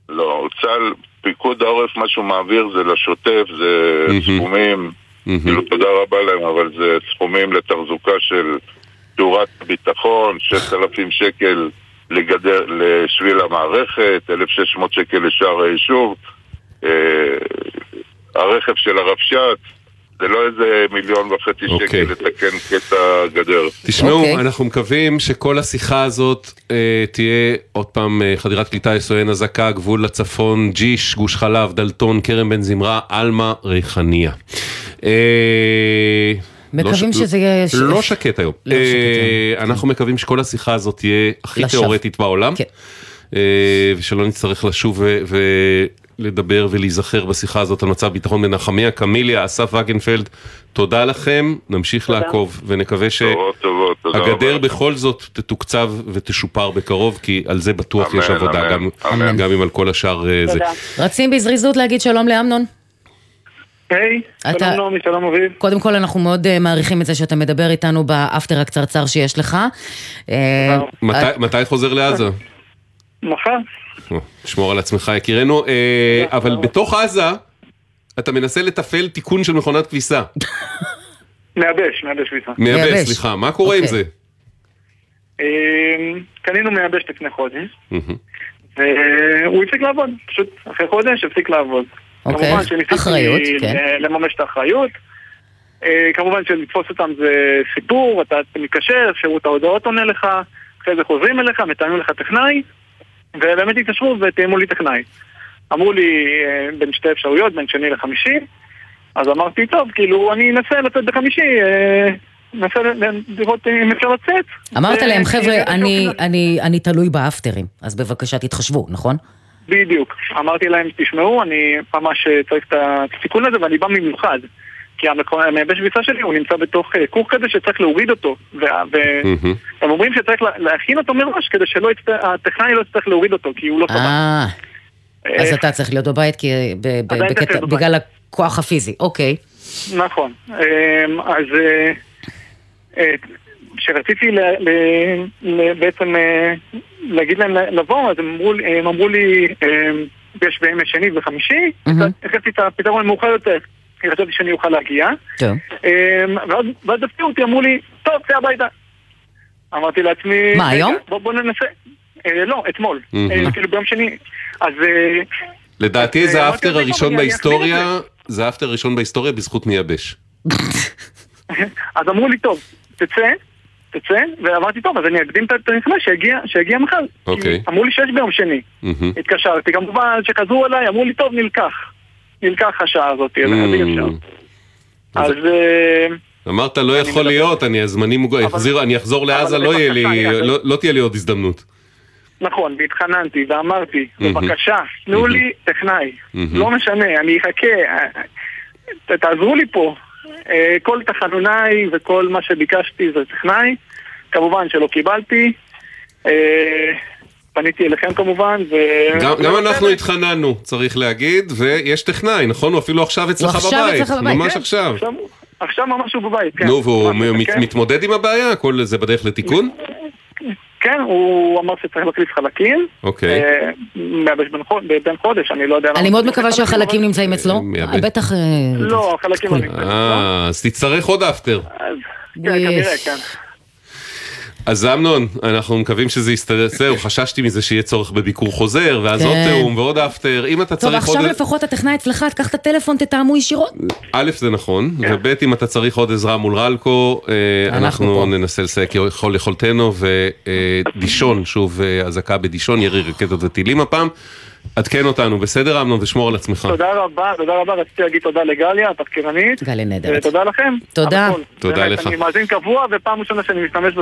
לא, צה"ל, פיקוד העורף, מה שהוא מעביר זה לשוטף, זה סכומים, כאילו תודה רבה להם, אבל זה סכומים לתחזוקה של תאורת ביטחון, 6,000 שקל לגדר, לשביל המערכת, 1,600 שקל לשער היישוב, אה, הרכב של הרבש"ץ, זה לא איזה מיליון וחצי אוקיי. שקל לתקן קטע גדר. תשמעו, אוקיי. אנחנו מקווים שכל השיחה הזאת אה, תהיה עוד פעם אה, חדירת קליטה SON, אזעקה, גבול לצפון, ג'יש, גוש חלב, דלתון, כרם בן זמרה, עלמה, ריחניה. אה, מקווים לא ש- שזה יהיה... לא שקט היום. לא אה, אנחנו מקווים שכל השיחה הזאת תהיה הכי לשווא. תיאורטית בעולם. אה, ושלא נצטרך לשוב ולדבר ולהיזכר בשיחה הזאת על מצב ביטחון בנחמיה, קמיליה, אסף וגנפלד, תודה לכם, נמשיך תודה. לעקוב ונקווה תודה. שהגדר בכל זאת תתוקצב ותשופר בקרוב, כי על זה בטוח יש אמן, עבודה, אמן, גם- אמן. גם אם על כל השאר אה, זה. רצים בזריזות להגיד שלום לאמנון. היי, אתה- שלום נעמי, שלום אביב. קודם כל אנחנו מאוד אה, מעריכים את זה שאתה מדבר איתנו באפטר הקצרצר שיש לך. אה, מתי- מתי חוזר לעזה? מחר. שמור על עצמך יקירנו, אה, אבל בתוך עזה אתה מנסה לתפעל תיקון של מכונת כביסה. מייבש, מייבש ביצה. מייבש, סליחה, מה קורה עם אוקיי. זה? אה, קנינו מייבש לפני חודש, והוא הפסיק לעבוד, פשוט אחרי חודש הפסיק לעבוד. אוקיי, כמובן שניסיתי כן. לממש את האחריות. אה, כמובן שלתפוס אותם זה סיפור, אתה מתקשר, שירות ההודעות עונה לך, אחרי זה חוזרים אליך, מתאמים לך טכנאי, ובאמת התקשרו ותאמו לי טכנאי. אמרו לי אה, בין שתי אפשרויות, בין שני לחמישי, אז אמרתי, טוב, כאילו, אני אנסה לצאת בחמישי, אה, אנסה ל- לראות אם אפשר לצאת. אמרת ו- להם, חבר'ה, אה, אני- אני אני תלוי באפטרים, אז בבקשה תתחשבו, נכון? בדיוק. אמרתי להם, תשמעו, אני ממש אה, צריך את הסיכון הזה ואני בא במיוחד. כי המייבש ביצה שלי הוא נמצא בתוך אה, כוך כזה שצריך להוריד אותו. וה- והם אומרים שצריך לה- להכין אותו מראש כדי שהטכנאי לא יצטרך להוריד אותו, כי הוא לא סבבה. אה, אז אתה צריך להיות בבית. בגלל הכוח הפיזי, אוקיי. נכון. אמ, אז אה, אה, כשרציתי בעצם אה, להגיד להם לבוא, אז הם אמרו לי- אמ, יש בימי שני וחמישי, החלטתי את הפתרון המאוחר יותר, כי חשבתי שאני אוכל להגיע. טוב. אמ, ואז ואז הפתיעו אותי, אמרו לי, טוב, צא הביתה. אמרתי לעצמי... מה, "רגע, היום? בוא בוא ננסה. אה, לא, אתמול. אה, כאילו ביום שני. אז... אה, לדעתי אז, זה האפטר הראשון "טוב, אני אחזיר את בהיסטוריה, זה האפטר הראשון בהיסטוריה בזכות מייבש. אז אמרו לי, טוב, תצא, תצא, ואמרתי, טוב, אז אני אקדים את הנכנס שיגיע, שיגיע מחר. אוקיי. כי אמרו לי שיש ביום שני. מהמם. התקשרתי, כמובן שחזרו אליי, אמרו לי, טוב, נלקח. נלקח השעה הזאת, אז אי אפשר. אז... אה, אמרת לא יכול להיות, אני הזמני מוגבל, אחזיר- אני אחזור לעזה, לא לא- לא תהיה לי עוד הזדמנות. נכון, והתחננתי ואמרתי, מהמם. בבקשה, תנו לי טכנאי. מהמם. לא משנה, אני אחכה, אה, תעזרו לי פה. אה, כל תחנוניי וכל מה שביקשתי זה טכנאי. כמובן שלא קיבלתי. אה, פניתי אליכם כמובן, ו... גם גם אנחנו התחננו, צריך להגיד, ויש טכנאי, נכון? הוא אפילו עכשיו אצלך עכשיו בבית, אצלך בבית, ממש כן. עכשיו. עכשיו- עכשיו ממש הוא בבית, כן. נו, והוא ממש, מ- מת- כן. מתמודד עם הבעיה? כל זה בדרך לתיקון? כן, הוא אמר שצריך להחליף חלקים. אוקיי. אה, מייבש בן חודש, אני לא יודע... אני מאוד מקווה שהחלקים נמצאים אצלו. מייבש. בטח... אה, לא, החלקים לא נמצאים. אה, אז תצטרך עוד אפטר. כן, כנראה, כן. אז אמנון, אנחנו מקווים שזה יסתדר, זהו, חששתי מזה שיהיה צורך בביקור חוזר, ואז כן. עוד תיאום ועוד אפטר, אם אתה טוב, צריך עוד... עכשיו לפחות הטכנאי אצלך, תקח את הטלפון, תתאמו ישירות. א', זה נכון, וב', אם אתה צריך עוד עזרה מול רלקו, אה, אנחנו. ננסה לסייע ככל יכולתנו, ודישון, שוב אה, אזעקה בדישון, ירי רקטות וטילים הפעם. עדכן אותנו, בסדר אמנון, ושמור על עצמך. תודה רבה, תודה רבה, רציתי להגיד תודה לגליה, התחקירנית. גליה נהדרת. ותודה לכם. תודה. תודה באמת, לך. אני מאזין קבוע, ופעם ראשונה שאני משתמש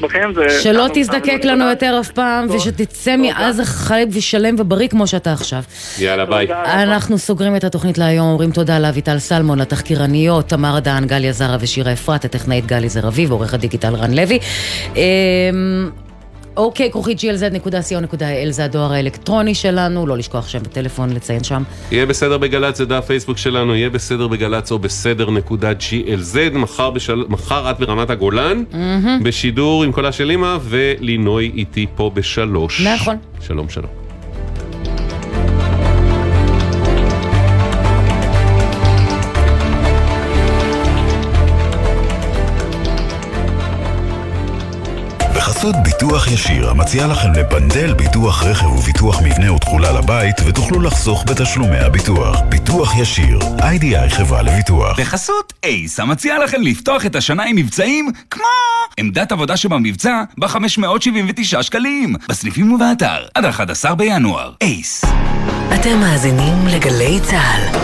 בכם זה... שלא תזדקק לנו יותר אף פעם, ושתצא מעזה חלק ושלם ובריא כמו שאתה עכשיו. יאללה, ביי. אנחנו סוגרים את התוכנית להיום, אומרים תודה לאביטל סלמון, לתחקירניות, תמר דהן, גליה זרה ושירה אפרת, הטכנאית גלי זר אביב, עורך הדיגיטל רן לוי. אוקיי, כרוכית glz.co.il זה הדואר האלקטרוני שלנו, לא לשכוח שם בטלפון, לציין שם. יהיה בסדר בגל"צ, זה דף פייסבוק שלנו, יהיה בסדר בגל"צ או בסדר נקודה glz, מחר, בשל... מחר את ברמת הגולן, מהמם. בשידור עם קולה של אימא, ולינוי איתי פה בשלוש. נכון. שלום שלום. בחסות ביטוח ישיר, המציע לכם לפנדל ביטוח רכב וביטוח מבנה ותכולה לבית, ותוכלו לחסוך בתשלומי הביטוח. ביטוח ישיר, איי-די-איי חברה לביטוח. בחסות אייס, המציע לכם לפתוח את השנה עם מבצעים כמו עמדת עבודה שבמבצע ב-579 שקלים, בסניפים ובאתר, עד 11 בינואר. אייס. אתם מאזינים לגלי צה"ל.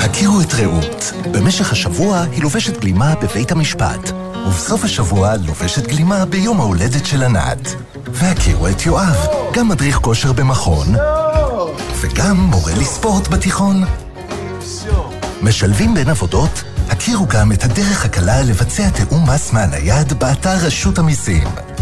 הכירו את רעות. במשך השבוע היא לובשת גלימה בבית המשפט, ובסוף השבוע לובשת גלימה ביום ההולדת של ענת. והכירו את יואב, גם מדריך כושר במכון, וגם מורה לספורט בתיכון. משלבים בין עבודות? הכירו גם את הדרך הקלה לבצע תיאום מס מהנייד באתר רשות המיסים.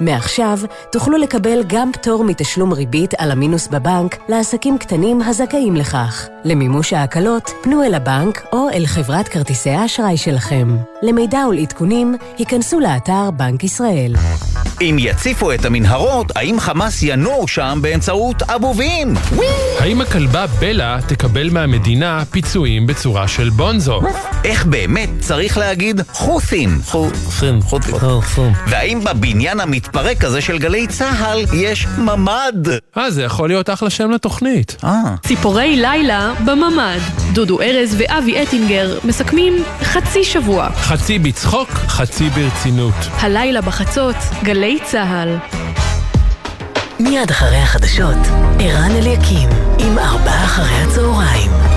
מעכשיו תוכלו לקבל גם פטור מתשלום ריבית על המינוס בבנק לעסקים קטנים הזכאים לכך. למימוש ההקלות, פנו אל הבנק או אל חברת כרטיסי האשראי שלכם. למידע ולעדכונים, היכנסו לאתר בנק ישראל. אם יציפו את המנהרות, האם חמאס ינועו שם באמצעות אבובים? האם הכלבה בלה תקבל מהמדינה פיצויים בצורה של בונזו? איך באמת צריך להגיד חות'ים? חות'ים, חות'ים. והאם בבניין המתפרק הזה של גלי צה"ל יש ממ"ד? אה, זה יכול להיות אחלה שם לתוכנית. אה. ציפורי לילה בממ"ד. דודו ארז ואבי אטינגר מסכמים חצי שבוע. חצי בצחוק, חצי ברצינות. הלילה בחצות, גלי צה"ל. מיד אחרי החדשות, ערן אליקים, עם ארבעה אחרי הצהריים.